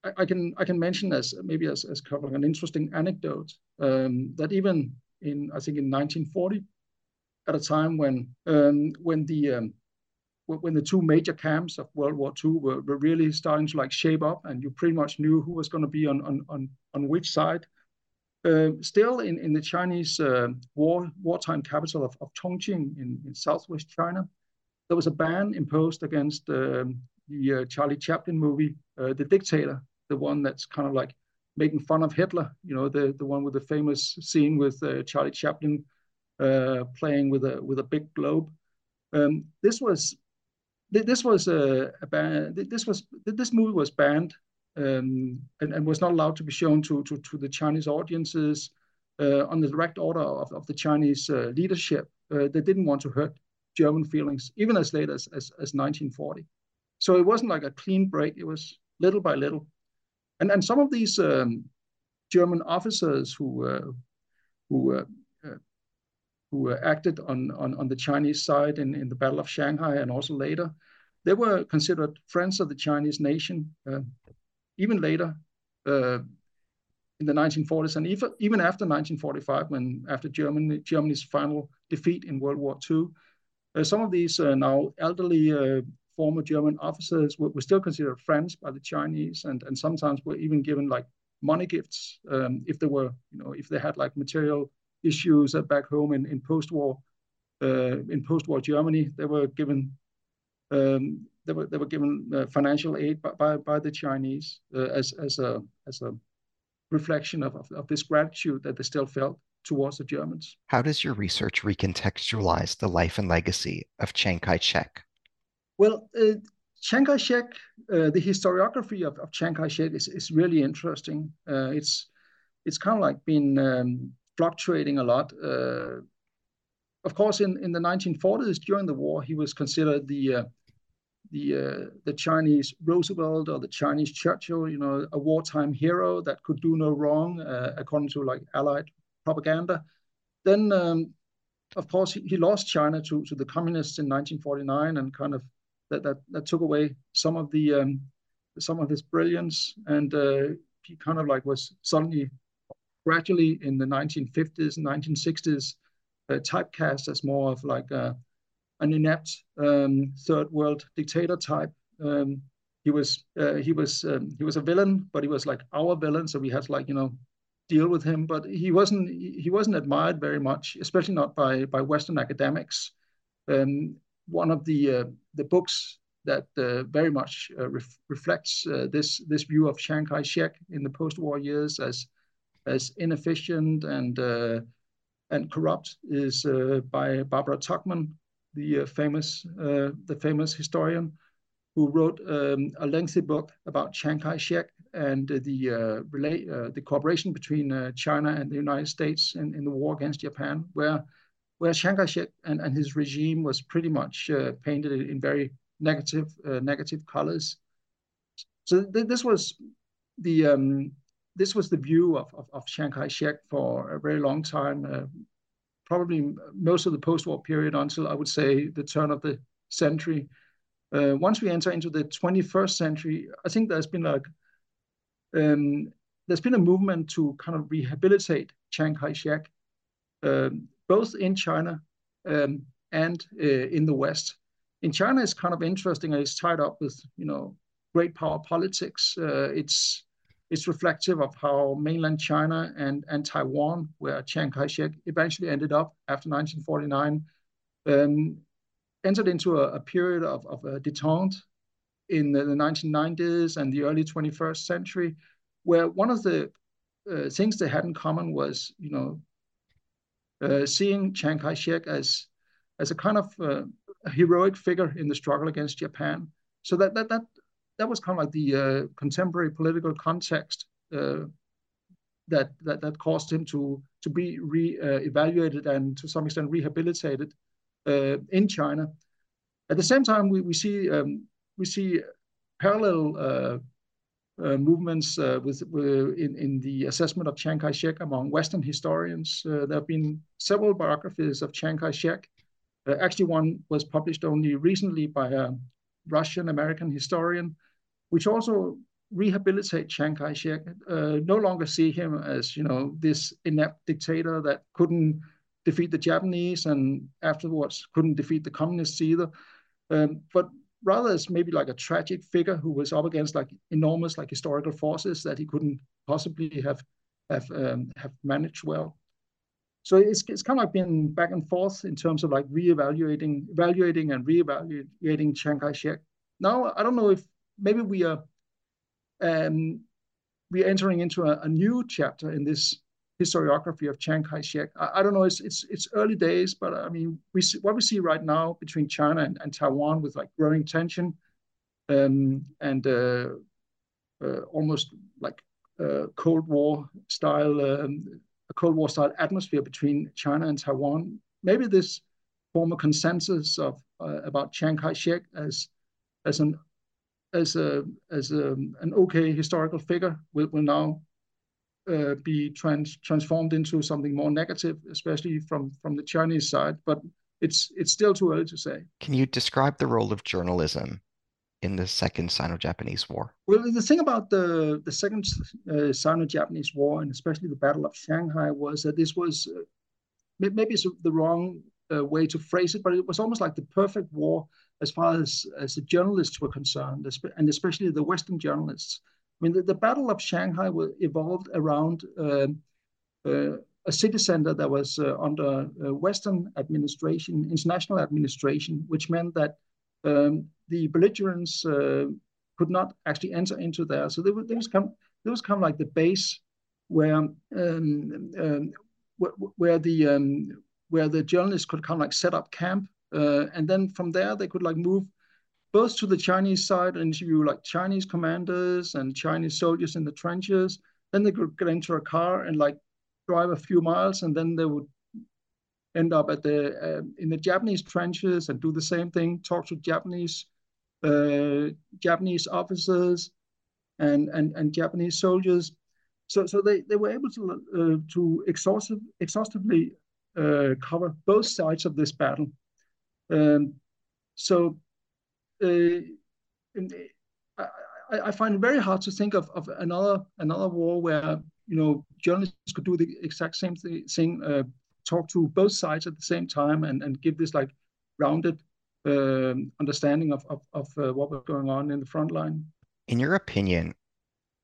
S2: I, I, can I can mention as maybe as as covering an interesting anecdote um, that even in I think in 1940, at a time when um, when the um, when the two major camps of World War II were, were really starting to like shape up, and you pretty much knew who was going to be on on on on which side. Uh, still, in, in the Chinese uh, war wartime capital of, of Chongqing in, in southwest China, there was a ban imposed against um, the uh, Charlie Chaplin movie, uh, The Dictator, the one that's kind of like making fun of Hitler. You know, the the one with the famous scene with uh, Charlie Chaplin playing with a with a big globe. Um, this was this was a, a ban. This was this movie was banned um, and, and, was not allowed to be shown to to, to the Chinese audiences uh, on the direct order of, of the Chinese uh, leadership. Uh, they didn't want to hurt German feelings, even as late as, as, as 1940. So it wasn't like a clean break. It was little by little, and and some of these um, German officers who uh, who uh, uh, who acted on, on, on the Chinese side in, in the Battle of Shanghai and also later, they were considered friends of the Chinese nation. Uh, even later, uh, in the 1940s, and even, even after 1945, when after Germany, Germany's final defeat in World War II, uh, some of these uh, now elderly uh, former German officers were, were, still considered friends by the Chinese, and, and sometimes were even given like money gifts um, if they were, you know, if they had like material issues back home in, in post-war uh, in post-war Germany. They were given um, they were they were given uh, financial aid by, by, by the Chinese uh, as as a as a reflection of, of, of this gratitude that they still felt towards the Germans.
S1: How does your research recontextualize the life and legacy of Chiang Kai-shek?
S2: Well, uh, Chiang Kai-shek, uh, the historiography of, of Chiang Kai-shek is, is really interesting. Uh, it's it's kind of like being um, fluctuating a lot. Uh, of course, in, in the 1940s, during the war, he was considered the uh, the uh, the Chinese Roosevelt or the Chinese Churchill, you know, a wartime hero that could do no wrong, uh, according to like Allied propaganda. Then, um, of course, he, he, lost China to, to the communists in 1949, and kind of that that, that took away some of the um, some of his brilliance, and uh, he kind of like was suddenly gradually in the 1950s and 1960s uh, typecast as more of like a, an inept um, third world dictator type. Um, he was uh, he was um, he was a villain, but he was like our villain, so we had to like you know deal with him. But he wasn't he wasn't admired very much, especially not by by Western academics. Um, one of the uh, the books that uh, very much uh, ref reflects uh, this this view of Chiang Kai-shek in the post-war years as as inefficient and uh, and corrupt is uh, by Barbara Tuchman, the uh, famous uh, the famous historian, who wrote um, a lengthy book about Chiang Kai-shek and the uh, relate the cooperation between China and the United States in, in the war against Japan, where where Chiang Kai-shek and, and his regime was pretty much painted in very negative negative colors. So th this was the um, this was the view of, of, of Chiang Kai-shek for a very long time, uh, probably most of the post-war period until I would say the turn of the century. Uh, once we enter into the 21st century, I think there's been like um, there's been a movement to kind of rehabilitate Chiang Kai-shek, um, both in China um, and uh, in the West. In China, it's kind of interesting. It's tied up with you know great power politics. Uh, it's it's reflective of how mainland China and, and Taiwan, where Chiang Kai-shek eventually ended up after 1949, um, entered into a, a period of, of uh, detente in the, the, 1990s and the early 21st century, where one of the uh, things they had in common was, you know, uh, seeing Chiang Kai-shek as as a kind of uh, a heroic figure in the struggle against Japan. So that that that that was kind of like the uh, contemporary political context uh, that, that that caused him to to be re-evaluated uh, and to some extent rehabilitated uh, in China. At the same time, we we see um, we see parallel uh, movements with, in in the assessment of Chiang Kai-shek among Western historians. there have been several biographies of Chiang Kai-shek actually, one was published only recently by a Russian American historian, which also rehabilitate Chiang Kai-shek, uh, no longer see him as you know this inept dictator that couldn't defeat the Japanese and afterwards couldn't defeat the communists either, um, but rather as maybe like a tragic figure who was up against like enormous like historical forces that he couldn't possibly have have um, have managed well. So it's it's kind of been back and forth in terms of like reevaluating, evaluating and reevaluating Chiang Kai-shek. Now I don't know if maybe we are um, we are entering into a, a, new chapter in this historiography of Chiang Kai-shek. I, I, don't know, it's, it's it's early days, but I mean, we see, what we see right now between China and, and Taiwan with like growing tension um, and uh, uh, almost like uh, Cold War style um, a Cold War style atmosphere between China and Taiwan. Maybe this former consensus of uh, about Chiang Kai-shek as as an as a as a, an okay historical figure will, will now uh, be trans transformed into something more negative, especially from from the Chinese side. But it's it's still too early to say.
S1: Can you describe the role of journalism in the Second Sino-Japanese War?
S2: Well, the thing about the the Second uh, Sino-Japanese War, and especially the Battle of Shanghai, was that this was uh, maybe it's the wrong uh, way to phrase it, but it was almost like the perfect war as far as as the journalists were concerned, and especially the Western journalists. I mean, the, the Battle of Shanghai evolved around. Um, uh, a city center that was uh, under uh, Western administration, international administration, which meant that um, the belligerents uh, could not actually enter into there. So there was, there was of, there was of like the base where um, um, where, where, the um, where the journalists could kind of like set up camp, uh, and then from there they could like move both to the Chinese side and interview like Chinese commanders and Chinese soldiers in the trenches. Then they could get into a car and like drive a few miles, and then they would end up at the uh, in the Japanese trenches and do the same thing, talk to Japanese Japanese officers and, and, and Japanese soldiers. So, so they, they were able to, uh, to exhaustive, exhaustively uh, cover both sides of this battle. Um, so uh, I, I find it very hard to think of, of another another war where you know journalists could do the exact same thing, uh, talk to both sides at the same time, and, and give this like rounded um, understanding of, of, of uh, what was going on in the front line.
S1: In your opinion,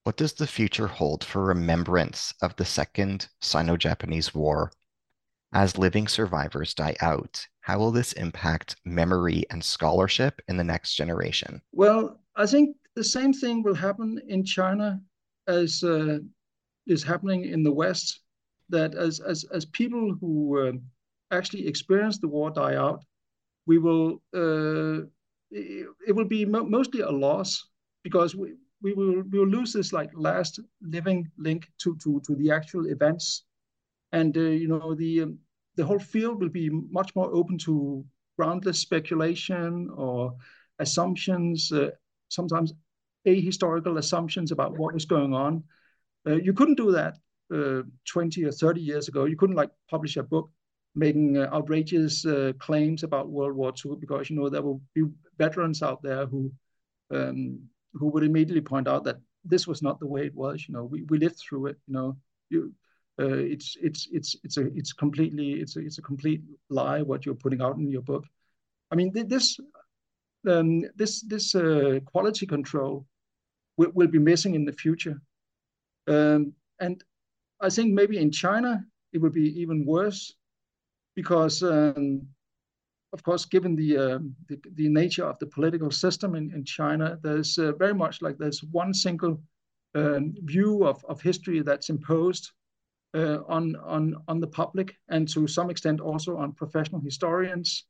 S1: what does the future hold for remembrance of the Second Sino Japanese War? As living survivors die out, how will this impact memory and scholarship in the next generation?
S2: Well, I think the same thing will happen in China as uh, is happening in the West. That as as as people who uh, actually experience the war die out, we will uh, it will be mo mostly a loss because we, we will we will lose this like last living link to to to the actual events, and uh, you know the um, the whole field will be much more open to groundless speculation or assumptions, uh, sometimes ahistorical assumptions about what was going on. Uh, you couldn't do that uh, 20 or 30 years ago. You couldn't like publish a book making uh, outrageous uh, claims about World War II because you know there will be veterans out there who um, who would immediately point out that this was not the way it was. You know, we, we lived through it. You know, you, uh, it's it's it's it's a it's completely it's a, it's a complete lie what you're putting out in your book. I mean, this um, this this uh, quality control will, will be missing in the future, um, and I think maybe in China it would be even worse because, um, of course, given the, uh, the, the nature of the political system in, in China, there's uh, very much like there's one single um, view of, of history that's imposed uh, on on on the public and to some extent also on professional historians,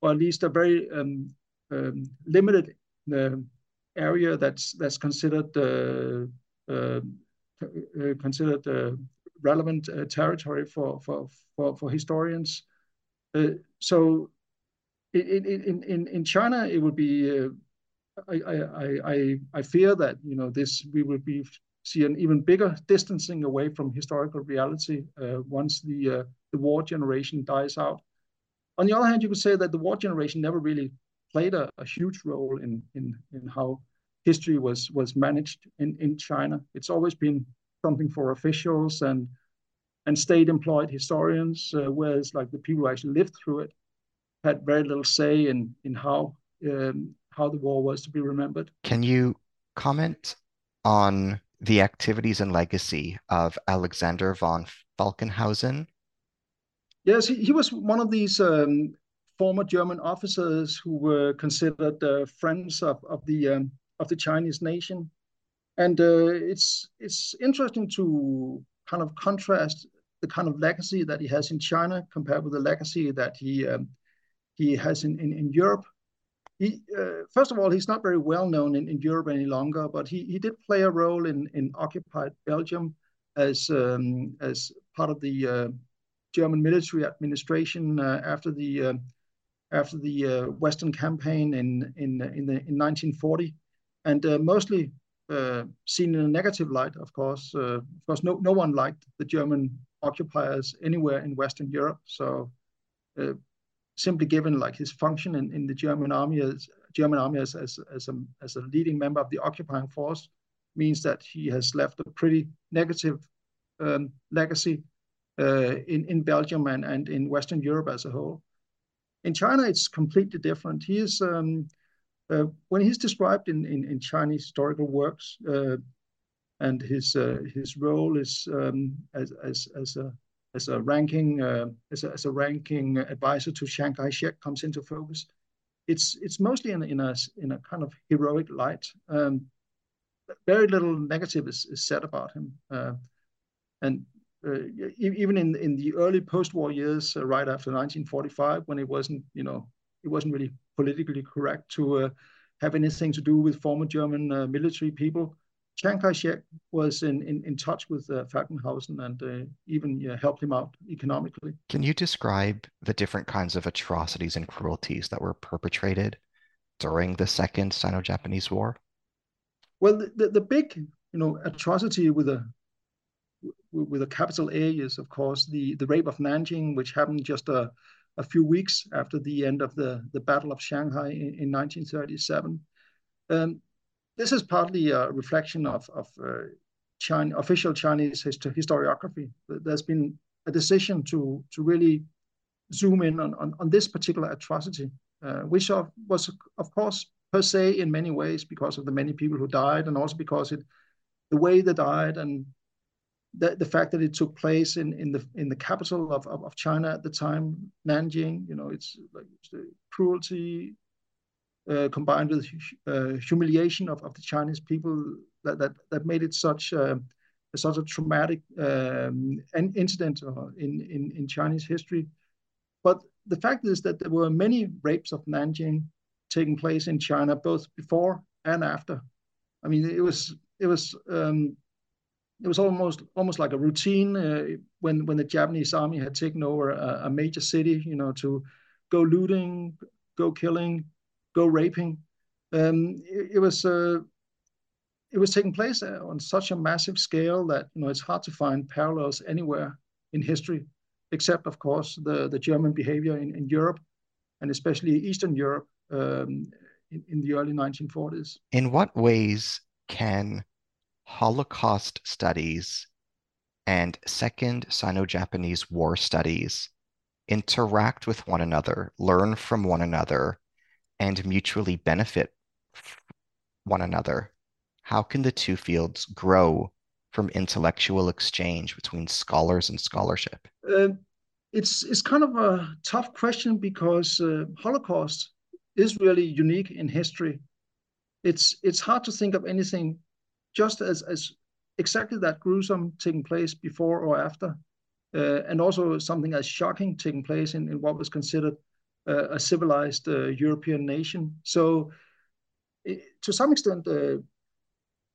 S2: or at least a very um, um, limited uh, area that's that's considered uh, uh, uh considered relevant uh, territory for, for, for, for historians. Uh, so in, in, in, in China, it would be, uh, I, I, I, I fear that, you know, this, we will be see an even bigger distancing away from historical reality uh, once the uh, the war generation dies out. On the other hand, you could say that the war generation never really played a, a huge role in, in, in how history was, was managed in, in China. It's always been something for officials and, and state-employed historians, uh, whereas like the people who actually lived through it had very little say in, in how, um, how the war was to be remembered.
S1: Can you comment on the activities and legacy of Alexander von Falkenhausen?
S2: Yes, he, he was one of these um, former German officers who were considered uh, friends of, of the um, of the Chinese nation, and uh, it's it's interesting to kind of contrast the kind of legacy that he has in China compared with the legacy that he um, he has in, in, in Europe. He, uh, first of all, he's not very well known in, in Europe any longer, but he, he did play a role in, in occupied Belgium as um, as part of the uh, German military administration uh, after the uh, after the uh, Western campaign in in in, the, in 1940, and mostly seen in a negative light. Of course, of course, no no one liked the German occupiers anywhere in Western Europe. So simply given like his function in, in the German army as German army as, as, as, a, as a leading member of the occupying force means that he has left a pretty negative um, legacy uh, in, in Belgium and, and in Western Europe as a whole. In China, it's completely different. He is, um, uh, when he's described in, in, in Chinese historical works, uh, and his uh, his role is um, as, as, as a as a ranking uh, as, a, as a ranking advisor to Chiang Kai-shek comes into focus. It's it's mostly in, in a in a kind of heroic light. Um, very little negative is, is said about him, uh, and uh, even in in the early post-war years, uh, right after 1945, when it wasn't you know it wasn't really politically correct to uh, have anything to do with former German military people. Chiang Kai-shek was in, in, in touch with uh, Falkenhausen and uh, even helped him out economically.
S1: Can you describe the different kinds of atrocities and cruelties that were perpetrated during the Second Sino-Japanese War?
S2: Well, the, the, the, big you know atrocity with a with a capital A is, of course, the, the rape of Nanjing, which happened just a, a few weeks after the end of the, the Battle of Shanghai in, in 1937. Um, this is partly a reflection of, of uh, China, official Chinese historiography. There's been a decision to, to really zoom in on, on, on this particular atrocity, uh, which was, of course, per se in many ways because of the many people who died and also because it the way they died and the, the fact that it took place in, in the in the capital of, of, of China at the time, Nanjing, you know, it's like it's cruelty uh, combined with uh, humiliation of, of the Chinese people that that, that made it such a, such a traumatic um, incident uh, in, in in Chinese history. But the fact is that there were many rapes of Nanjing taking place in China both before and after. I mean, it was it was um, it was almost almost like a routine uh, when when the Japanese army had taken over a, a, major city, you know, to go looting, go killing, go raping. Um, it, it, was uh, it was taking place uh, on such a massive scale that you know it's hard to find parallels anywhere in history, except of course the the German behavior in, in Europe, and especially Eastern Europe um, in, in the early 1940s.
S1: In what ways can Holocaust studies and Second Sino Japanese War studies interact with one another, learn from one another, and mutually benefit one another? How can the two fields grow from intellectual exchange between scholars and scholarship? Uh,
S2: it's it's kind of a tough question because uh, Holocaust is really unique in history. It's it's hard to think of anything just as, as exactly that gruesome taking place before or after, uh, and also something as shocking taking place in, in what was considered uh, a civilized uh, European nation. So, it, to some extent, uh,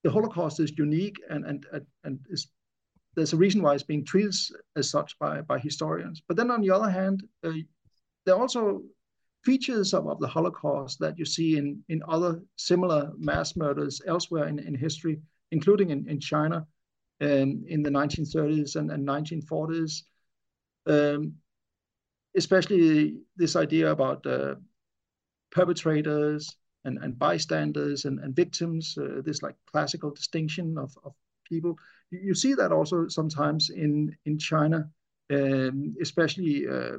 S2: the Holocaust is unique, and and and is there's a reason why it's being treated as such by by historians. But then on the other hand, uh, there are also features of, of the Holocaust that you see in, in other similar mass murders elsewhere in, in history, including in, in China um, in the 1930s and, and 1940s. Um, especially this idea about uh, perpetrators and, and bystanders and, and victims, uh, this like classical distinction of, of people. You, you, see that also sometimes in, in China, um, especially uh,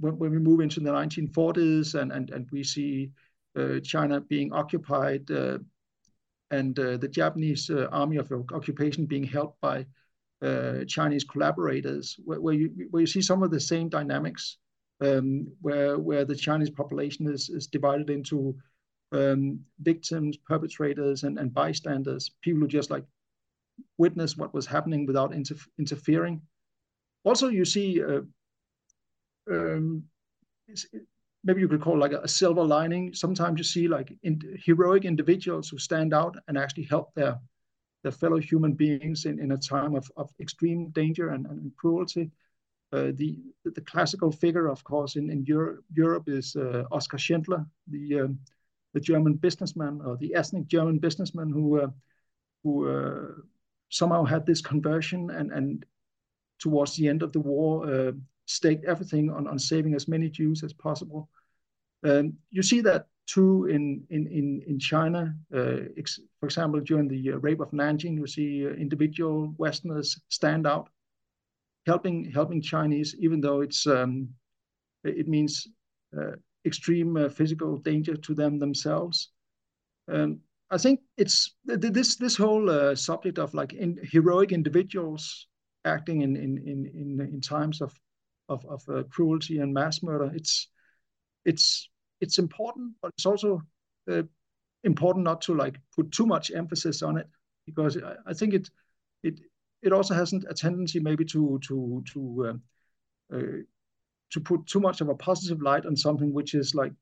S2: when, when we move into the 1940s and, and, and we see uh, China being occupied uh, and uh, the Japanese army of occupation being helped by Chinese collaborators, where, where, you, where you see some of the same dynamics, um, where, where the Chinese population is, is divided into um, victims, perpetrators, and, and bystanders, people who just like witness what was happening without inter interfering. Also, you see uh, um, maybe you could call like a, silver lining. Sometimes you see like in, heroic individuals who stand out and actually help their their fellow human beings in, in a time of, of extreme danger and, and cruelty. Uh, the the classical figure, of course, in, in Europe, Europe is uh, Oskar Schindler, the um, the German businessman or the ethnic German businessman who uh, who uh, somehow had this conversion and and towards the end of the war uh, staked everything on, on saving as many Jews as possible. Um, you see that too in in in, in China. Uh, for example, during the uh, rape of Nanjing, you see uh, individual Westerners stand out, helping helping Chinese, even though it's um, it means uh, extreme uh, physical danger to them themselves. Um, I think it's this this whole uh, subject of like in, heroic individuals acting in in in in, in times of of, of uh, cruelty and mass murder. It's it's it's important, but it's also uh, important not to like put too much emphasis on it because I, I think it it it also hasn't a tendency maybe to to to um, uh, to put too much of a positive light on something which is like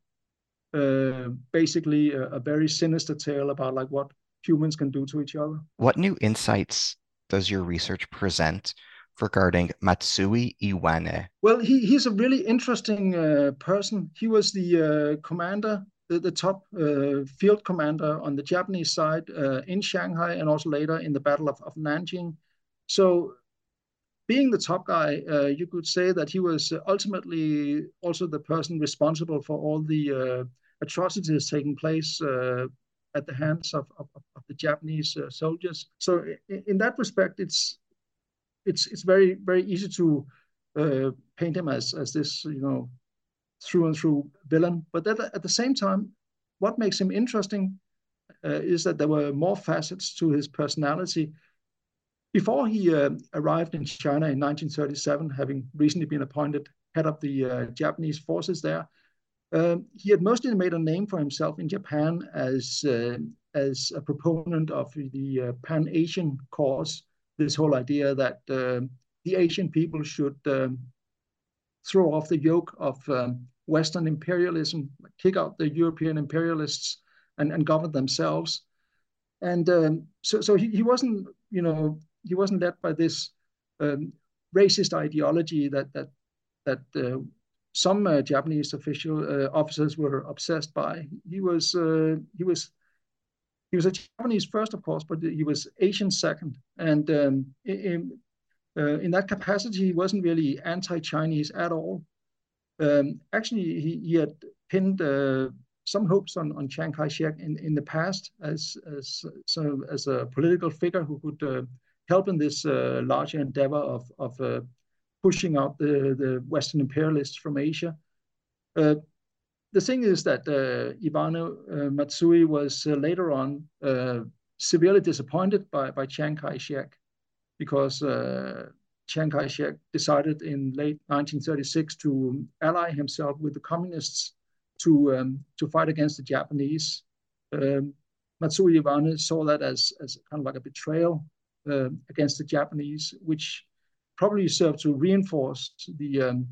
S2: uh, basically a, a, very sinister tale about like what humans can do to each other.
S1: What new insights does your research present regarding Matsui Iwane?
S2: Well, he, he's a really interesting uh, person. He was the uh, commander, the, the top uh, field commander on the Japanese side uh, in Shanghai and also later in the Battle of, of Nanjing. So, being the top guy, uh, you could say that he was ultimately also the person responsible for all the uh, atrocities taking place at the hands of, of, of the Japanese soldiers. So, in, in that respect, it's it's it's very very easy to uh, paint him as as this you know through and through villain. But at, at the same time, what makes him interesting uh, is that there were more facets to his personality. Before he uh, arrived in China in 1937, having recently been appointed head of the uh, Japanese forces there, um, he had mostly made a name for himself in Japan as uh, as a proponent of the uh, Pan Asian cause this whole idea that uh, the Asian people should um, throw off the yoke of um, Western imperialism, kick out the European imperialists, and, and govern themselves. And um, so, so he, he wasn't, you know, he wasn't led by this um, racist ideology that that that uh, some uh, Japanese official uh, officers were obsessed by. He was uh, he was he was a Japanese first, of course, but he was Asian second. And um, in, uh, in that capacity, he wasn't really anti-Chinese at all. Um, actually, he, he, had pinned uh, some hopes on, on Chiang Kai-shek in, in the past as, as, so, as a political figure who could uh, help in this uh, larger endeavor of, of uh, pushing out the, the Western imperialists from Asia. The thing is that uh, Iwane uh, Matsui was uh, later on severely disappointed by, by Chiang Kai-shek because Chiang Kai-shek decided in late 1936 to ally himself with the communists to, um, to fight against the Japanese. Um, Matsui Iwane saw that as, as kind of like a betrayal uh, against the Japanese, which probably served to reinforce the um,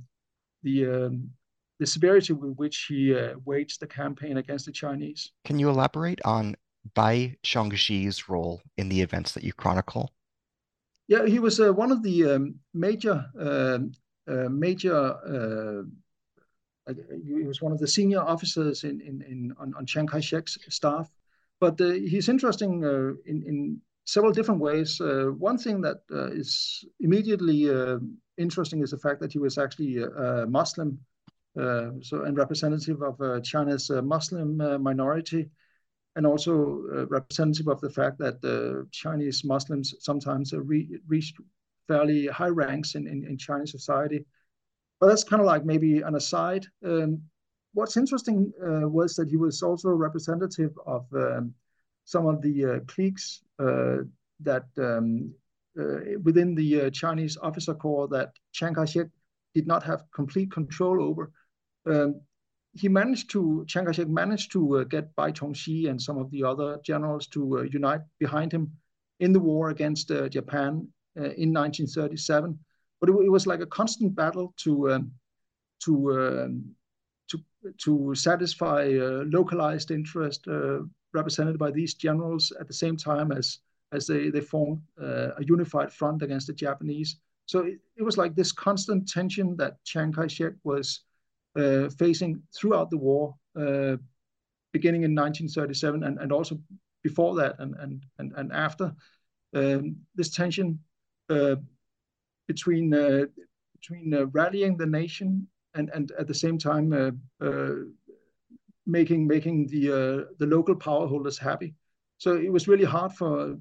S2: the um, the severity with which he uh, waged the campaign against the Chinese.
S1: Can you elaborate on Bai Chongxi's role in the events that you chronicle?
S2: Yeah, he was uh, one of the um, major um, uh, major. Uh, he was one of the senior officers in, in, in on, on Chiang Kai-shek's staff, but uh, he's interesting uh, in in several different ways. one thing that is immediately interesting is the fact that he was actually a, Muslim, uh, so and representative of uh, China's uh, Muslim uh, minority, and also uh, representative of the fact that Chinese Muslims sometimes re- reach fairly high ranks in, in, in, Chinese society. But that's kind of like maybe an aside. Um, what's interesting was that he was also representative of um, some of the cliques that um, uh, within the uh, Chinese officer corps that Chiang Kai-shek did not have complete control over. Um, he managed to, Chiang Kai-shek managed to uh, get Bai Chongxi and some of the other generals to unite behind him in the war against Japan in 1937. But it, it, was like a constant battle to um, to um, to to satisfy uh, localized interest uh, represented by these generals at the same time as as they, they formed uh, a unified front against the Japanese. So it, it, was like this constant tension that Chiang Kai-shek was uh, facing throughout the war, uh, beginning in 1937 and, and also before that and, and, and, and after. Um, this tension uh, between, uh, between uh, rallying the nation and, and at the same time making, making the, the local power holders happy. So it was really hard for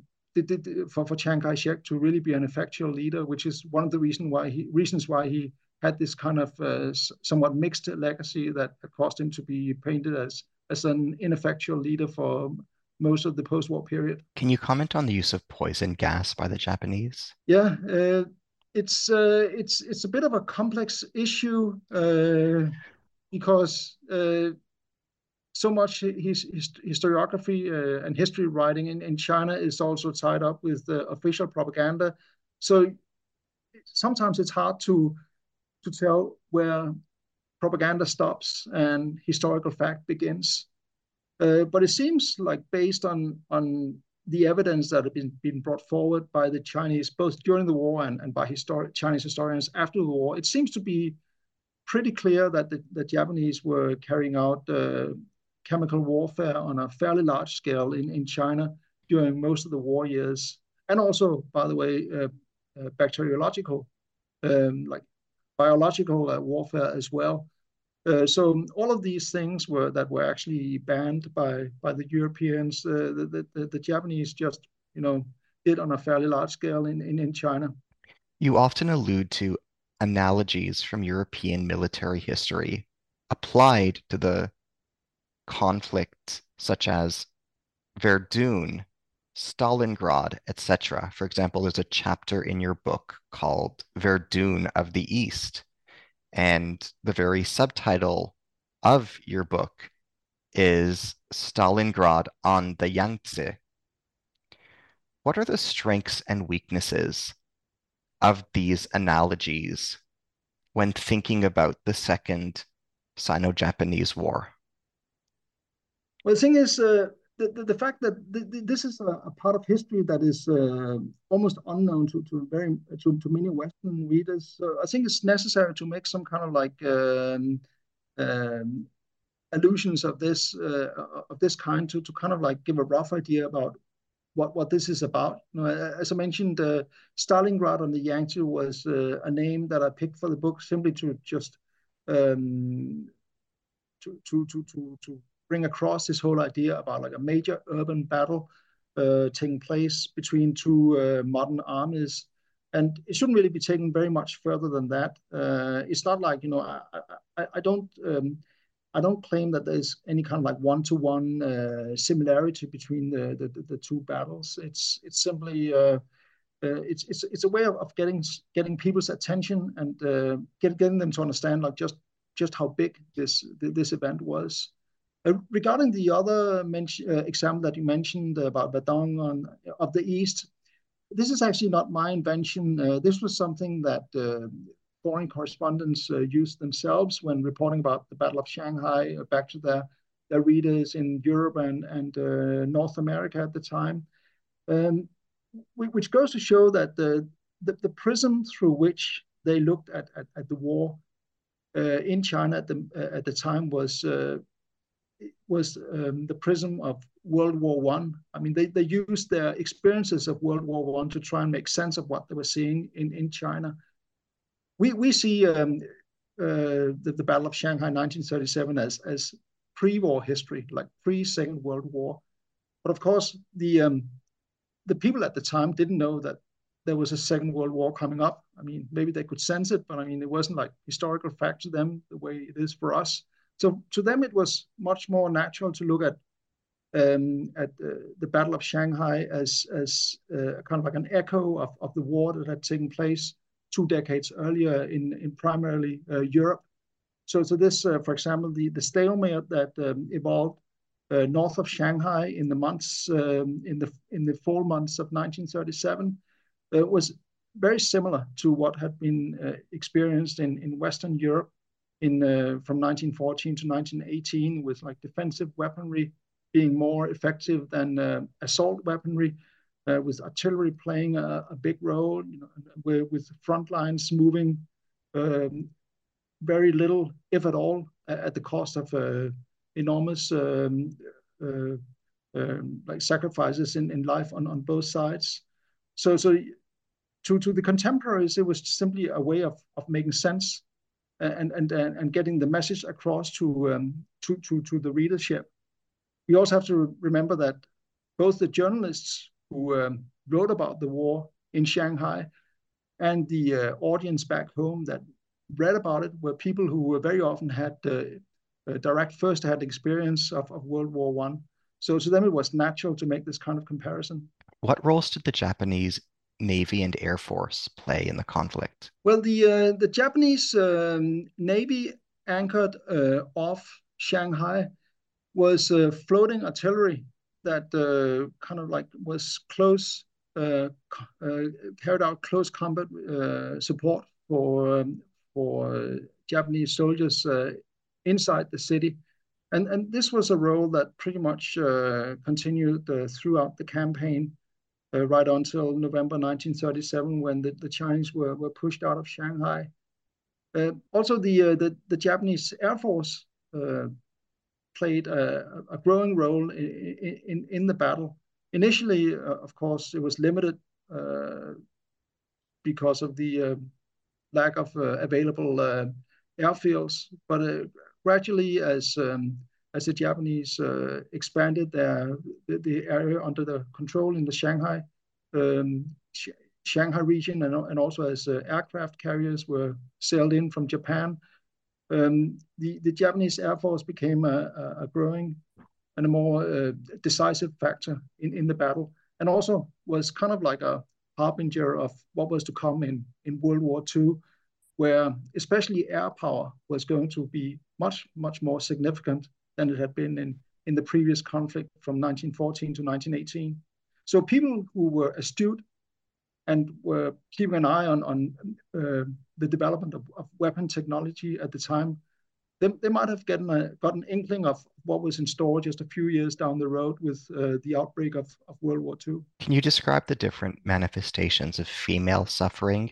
S2: for, for Chiang Kai-shek to really be an effectual leader, which is one of the reason why he, reasons why he had this kind of uh, somewhat mixed legacy that caused him to be painted as, as an ineffectual leader for most of the post-war period.
S1: Can you comment on the use of poison gas by the Japanese?
S2: Yeah, uh, it's uh, it's it's a bit of a complex issue uh, because uh, so much his, his historiography uh, and history writing in, in China is also tied up with the official propaganda. So sometimes it's hard to to tell where propaganda stops and historical fact begins. Uh, but it seems like based on on the evidence that had been, been brought forward by the Chinese, both during the war and, and by histori- Chinese historians after the war, it seems to be pretty clear that the, the Japanese were carrying out uh, chemical warfare on a fairly large scale in, in China during most of the war years. And also, by the way, uh, uh, bacteriological, um, like biological uh, warfare as well. Uh, so all of these things were that were actually banned by by the Europeans. Uh, the, the, the Japanese just you know did on a fairly large scale in, in, in China.
S1: You often allude to analogies from European military history applied to the conflict, such as Verdun, Stalingrad, etc. For example, there's a chapter in your book called Verdun of the East. And the very subtitle of your book is Stalingrad on the Yangtze. What are the strengths and weaknesses of these analogies when thinking about the Second Sino Japanese War?
S2: Well, the thing is, uh, the, the, the, fact that th th this is a, a, part of history that is uh, almost unknown to, to very to, to many Western readers. I think it's necessary to make some kind of like um, um, allusions of this uh, of this kind to, to kind of like give a rough idea about what what this is about. You know, as I mentioned, uh, Stalingrad on the Yangtze was uh, a name that I picked for the book simply to just um, to to to to to bring across this whole idea about like a major urban battle uh, taking place between two uh, modern armies. And it shouldn't really be taken very much further than that. Uh, it's not like you know I I, I don't um, I don't claim that there's any kind of like one-to-one uh, similarity between the, the, the two battles. It's it's simply uh, uh, it's it's it's a way of, of getting getting people's attention and uh, get, getting them to understand like just just how big this this event was. Uh, regarding the other uh, example that you mentioned about Verdun on, of the East, this is actually not my invention. Uh, this was something that uh, foreign correspondents uh, used themselves when reporting about the Battle of Shanghai uh, back to their, readers in Europe and, North America at the time. Um, which goes to show that the, prism through which they looked at, the war in China at the time was was um, the prism of World War One. I. I mean, they, they used their experiences of World War One to try and make sense of what they were seeing in, in China. we we see um, uh, the, the Battle of Shanghai 1937 as as pre-war history, like pre-Second World War. But of course, the um, the people at the time didn't know that there was a Second World War coming up. I mean, maybe they could sense it, but I mean, it wasn't like historical fact to them the way it is for us. So to them, it was much more natural to look at um, at uh, the Battle of Shanghai as as uh, kind of like an echo of, of the war that had taken place two decades earlier in in primarily uh, Europe. So so this, uh, for example, the the stalemate that um, evolved uh, north of Shanghai in the months um, in the in the fall months of 1937 uh, was very similar to what had been experienced in, in Western Europe in uh, from 1914 to 1918, with like defensive weaponry being more effective than uh, assault weaponry, uh, with artillery playing a, a big role, you know, with, with front lines moving um, very little, if at all, at the cost of uh, enormous um, um, like sacrifices in, in life on, on both sides. So, so to, to the contemporaries, it was simply a way of, of making sense and, and, and getting the message across to, um, to, to, to the readership. We also have to remember that both the journalists who um, wrote about the war in Shanghai and the uh, audience back home that read about it were people who very often had uh, direct first-hand experience of, of World War One. So to them, it was natural to make this kind of comparison.
S1: What roles did the Japanese Navy and Air Force play in the conflict?
S2: Well, the uh, the Japanese um, Navy anchored uh, off Shanghai was uh, floating artillery that uh, kind of like was close uh, uh, carried out close combat support for um, for Japanese soldiers inside the city. And, and this was a role that pretty much continued throughout the campaign uh, right until November 1937 when the, the Chinese were, were pushed out of Shanghai. Uh, also, the, uh, the, the Japanese Air Force uh, played a, a, growing role in, in, in the battle. Initially, uh, of course, it was limited uh, because of the lack of available airfields, but gradually as um, as the Japanese uh, expanded their the, the, area under the control in the Shanghai um, Sh Shanghai region, and, and also as uh, aircraft carriers were sailed in from Japan, um, the the Japanese Air Force became a, a growing and a more uh, decisive factor in, in the battle, and also was kind of like a harbinger of what was to come in in World War II, where especially air power was going to be much much more significant than it had been in, in the previous conflict from 1914 to 1918. So people who were astute and were keeping an eye on, on uh, the development of, of, weapon technology at the time, they, they might have gotten, a, got an inkling of what was in store just a few years down the road with uh, the outbreak of, of World War II.
S1: Can you describe the different manifestations of female suffering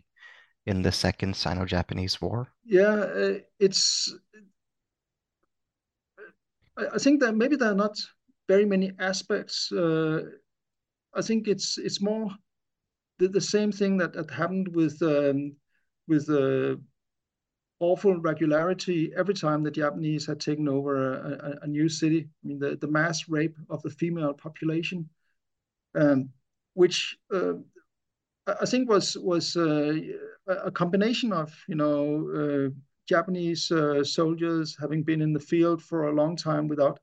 S1: in the Second Sino-Japanese War?
S2: Yeah, uh, it's I, think that maybe there are not very many aspects. Uh, I think it's it's more the, the same thing that, that happened with um, with uh, awful regularity every time the Japanese had taken over a, a, a, new city. I mean, the, the mass rape of the female population, um, which uh, I think was was uh, a combination of you know uh, Japanese uh, soldiers having been in the field for a long time without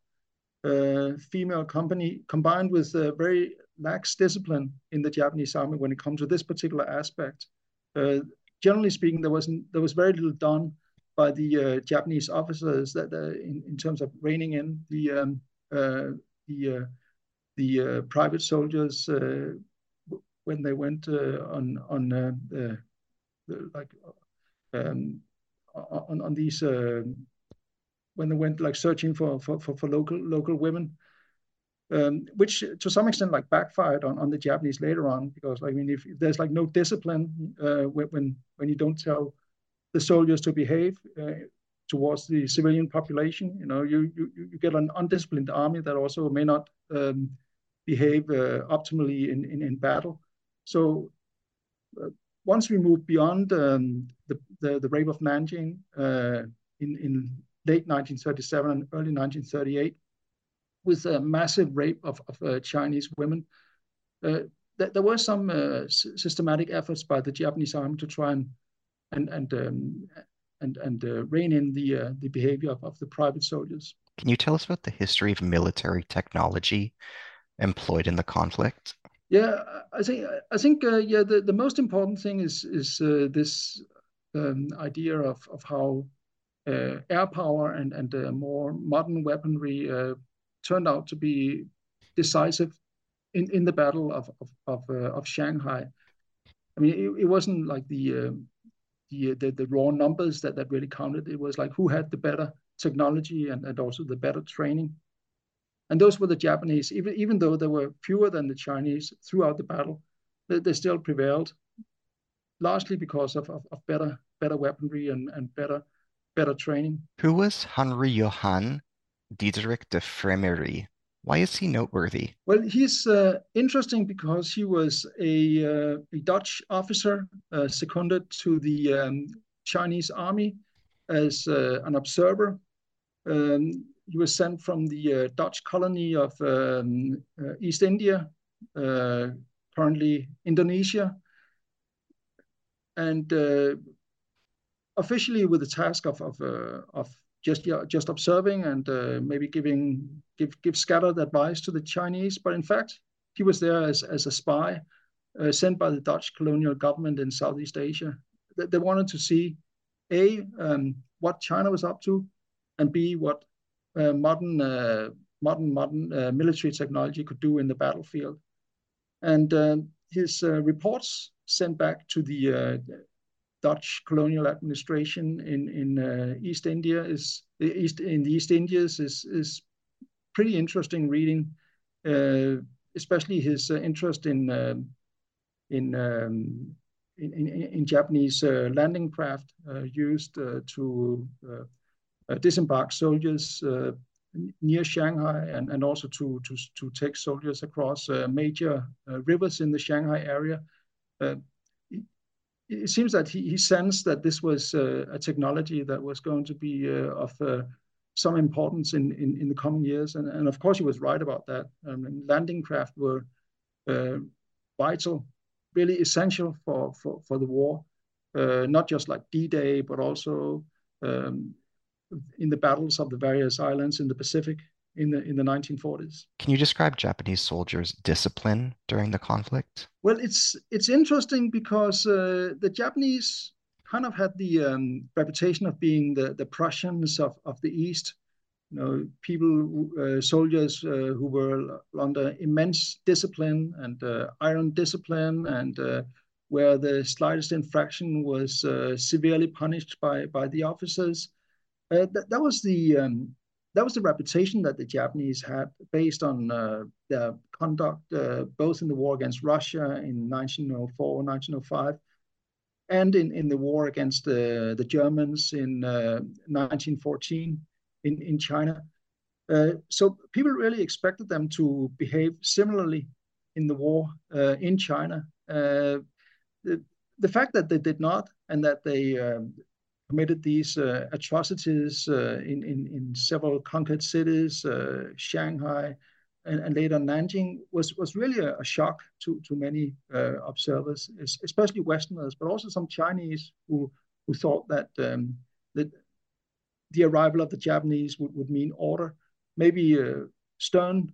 S2: uh, female company, combined with a very lax discipline in the Japanese army when it comes to this particular aspect. Uh, generally speaking, there wasn't there was very little done by the uh, Japanese officers that uh, in, in terms of reining in the um, the the private soldiers when they went on on like um, on on these uh, when they went like searching for for for, for local local women. Um, which to some extent like backfired on, on the Japanese later on because I mean if, if there's like no discipline uh, when when you don't tell the soldiers to behave uh, towards the civilian population, you know you you, you get an undisciplined army that also may not um, behave uh, optimally in, in in battle. So uh, once we moved beyond um, the, the, the rape of Nanjing uh, in in late 1937 and early 1938, with a massive rape of of uh, Chinese women, uh, th there were some uh, systematic efforts by the Japanese army to try and and and um, and and uh, rein in the the behavior of, of the private soldiers.
S1: Can you tell us about the history of military technology employed in the conflict?
S2: Yeah, I think I think uh, yeah the, the most important thing is is uh, this um, idea of of how uh, air power and and uh, more modern weaponry uh, turned out to be decisive in, in the battle of of of, uh, of Shanghai. I mean, it, it wasn't like the, the the the raw numbers that that really counted. It was like who had the better technology and, and also the better training. And those were the Japanese, even, even though there were fewer than the Chinese throughout the battle, they, they still prevailed, largely because of, of, of, better, better weaponry and, and better, better training.
S1: Who was Henry Johann Diederik de Fremery? Why is he noteworthy?
S2: Well, he's uh, interesting because he was a, uh, a Dutch officer uh, seconded to the um, Chinese army as uh, an observer. Um, he was sent from the uh, Dutch colony of um, uh, East India, uh, currently Indonesia, and officially with the task of of, of just yeah, just observing and maybe giving give give scattered advice to the Chinese. But in fact, he was there as as a spy sent by the Dutch colonial government in Southeast Asia. They, they wanted to see a um, what China was up to, and b what modern uh, modern modern uh, military technology could do in the battlefield. And his reports sent back to the Dutch colonial administration in in East India is East in the East Indies is is pretty interesting reading, especially his interest in in um, in, in, in, Japanese uh, landing craft uh, used uh, to uh, disembark soldiers uh, near Shanghai and, and also to, to, to take soldiers across uh, major rivers in the Shanghai area. it seems that he, he sensed that this was a technology that was going to be of some importance in, in, in the coming years. And, and of course, he was right about that. Um, landing craft were uh, vital, really essential for, for, for the war, uh, not just like D-Day, but also um, in the battles of the various islands in the Pacific in the in the 1940s.
S1: Can you describe Japanese soldiers' discipline during the conflict?
S2: Well, it's it's interesting because uh, the Japanese kind of had the um, reputation of being the the Prussians of of the East. You know, people, uh, soldiers uh, who were under immense discipline and uh, iron discipline, and uh, where the slightest infraction was uh, severely punished by by the officers. Uh, that, that was the um, that was the reputation that the Japanese had based on uh, their conduct uh, both in the war against Russia in 1904, 1905, and in, in the war against the, the Germans in 1914 uh, in, in China. Uh, so people really expected them to behave similarly in the war uh, in China. the, the fact that they did not and that they um, committed these uh, atrocities uh, in, in, in several conquered cities, uh, Shanghai, and, and, later Nanjing, was, was really a, a shock to, to many uh, observers, especially Westerners, but also some Chinese who, who thought that, um, that the arrival of the Japanese would, would mean order, maybe stern,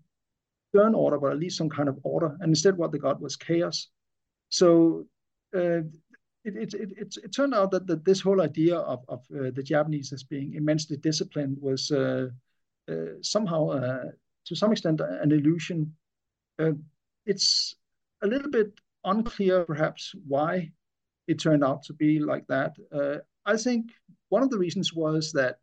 S2: stern order, but at least some kind of order. And instead, what they got was chaos. So uh, it, it, it, it, turned out that, that this whole idea of, of uh, the Japanese as being immensely disciplined was uh, uh, somehow, uh, to some extent, an illusion. Uh, it's a little bit unclear, perhaps, why it turned out to be like that. Uh, I think one of the reasons was that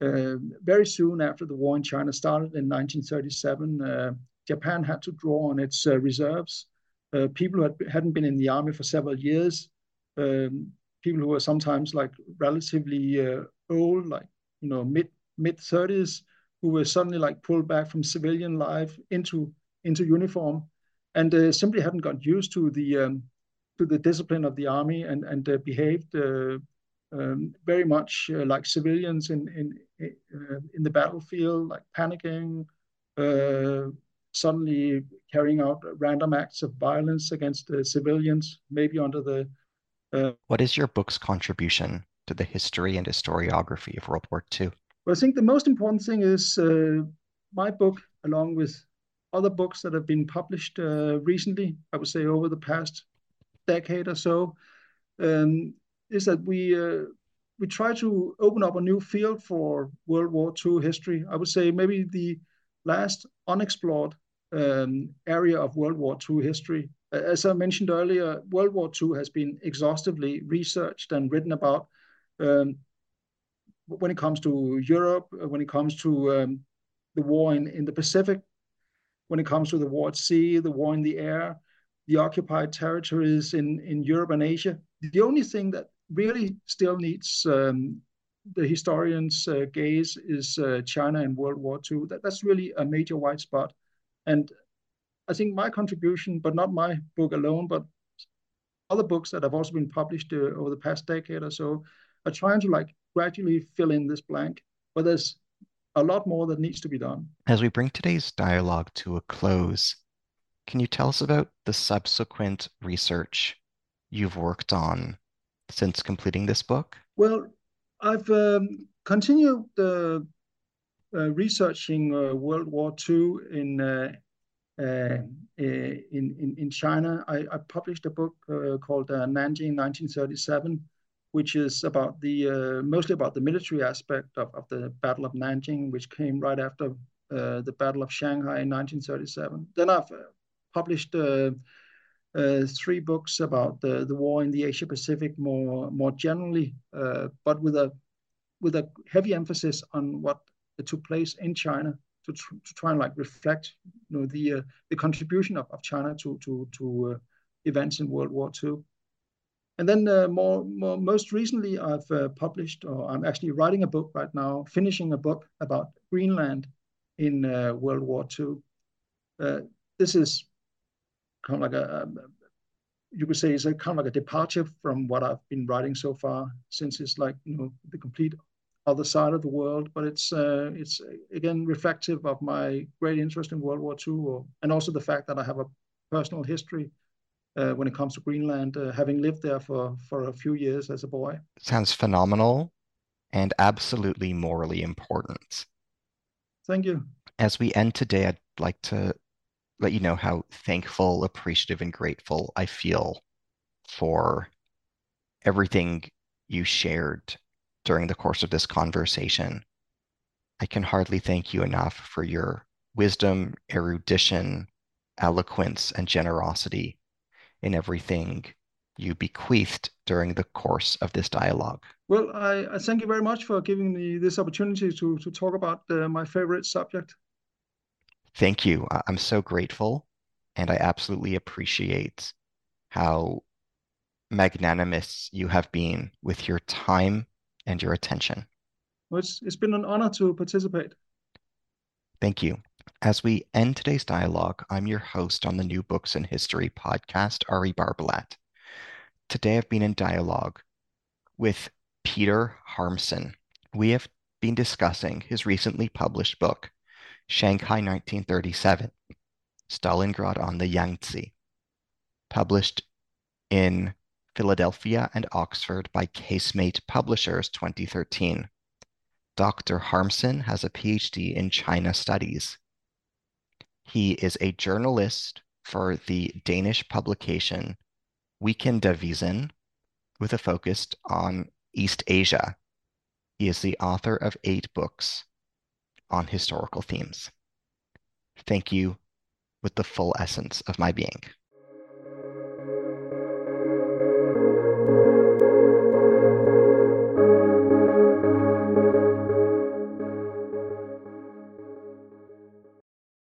S2: very soon after the war in China started in 1937, Japan had to draw on its reserves. Uh, people who had, hadn't been in the army for several years um, people who are sometimes like relatively uh, old, like you know mid mid thirties, who were suddenly like pulled back from civilian life into into uniform, and uh, simply hadn't got used to the um, to the discipline of the army and and uh, behaved uh, um, very much uh, like civilians in in uh, in the battlefield, like panicking, uh, suddenly carrying out random acts of violence against civilians, maybe under the.
S1: What is your book's contribution to the history and historiography of World War II?
S2: Well, I think the most important thing is my book, along with other books that have been published uh, recently, I would say over the past decade or so, um, is that we uh, we try to open up a new field for World War II history. I would say maybe the last unexplored um, area of World War II history. As I mentioned earlier, World War II has been exhaustively researched and written about um, when it comes to Europe, when it comes to um, the war in, in the Pacific, when it comes to the war at sea, the war in the air, the occupied territories in, in Europe and Asia. The only thing that really still needs um, the historian's uh, gaze is uh, China in World War II. That, that's really a major white spot. And I think my contribution, but not my book alone, but other books that have also been published uh, over the past decade or so, are trying to like gradually fill in this blank. But there's a lot more that needs to be done.
S1: As we bring today's dialogue to a close, can you tell us about the subsequent research you've worked on since completing this book?
S2: Well, I've um, continued uh, uh, researching uh, World War II in, uh, Uh, uh, in, in, in China. I, I published a book uh, called uh, Nanjing 1937, which is about the mostly about the military aspect of, of the Battle of Nanjing, which came right after the Battle of Shanghai in 1937. Then I've published uh, three books about the, the war in the Asia Pacific more more generally, uh, but with a with a heavy emphasis on what took place in China to, tr- to try and like reflect you know the uh, the contribution of, of China to to to uh, events in World War II. And then uh, more, more most recently, I've uh, published, or I'm actually writing a book right now, finishing a book about Greenland in World War II. this is kind of like a, a you could say it's a kind of like a departure from what I've been writing so far, since it's like you know the complete other side of the world. But it's uh, it's again reflective of my great interest in World War II, or, and also the fact that I have a personal history uh, when it comes to Greenland, uh, having lived there for for a few years as a boy.
S1: Sounds phenomenal, and absolutely morally important.
S2: Thank you.
S1: As we end today, I'd like to let you know how thankful, appreciative, and grateful I feel for everything you shared during the course of this conversation. I can hardly thank you enough for your wisdom, erudition, eloquence, and generosity in everything you bequeathed during the course of this dialogue.
S2: Well, I, I thank you very much for giving me this opportunity to, to talk about uh, my favorite subject
S1: thank you. I'm so grateful, and I absolutely appreciate how magnanimous you have been with your time and your attention.
S2: Well, it's, it's been an honor to participate.
S1: Thank you. As we end today's dialogue, I'm your host on the New Books in History podcast, Ari Barbalat. Today I've been in dialogue with Peter Harmsen. We have been discussing his recently published book, Shanghai 1937, Stalingrad on the Yangtze, published in Philadelphia and Oxford by Casemate Publishers 2013. Dr. Harmsen has a PhD in China Studies. He is a journalist for the Danish publication Weekendavisen with a focus on East Asia. He is the author of eight books on historical themes. Thank you with the full essence of my being.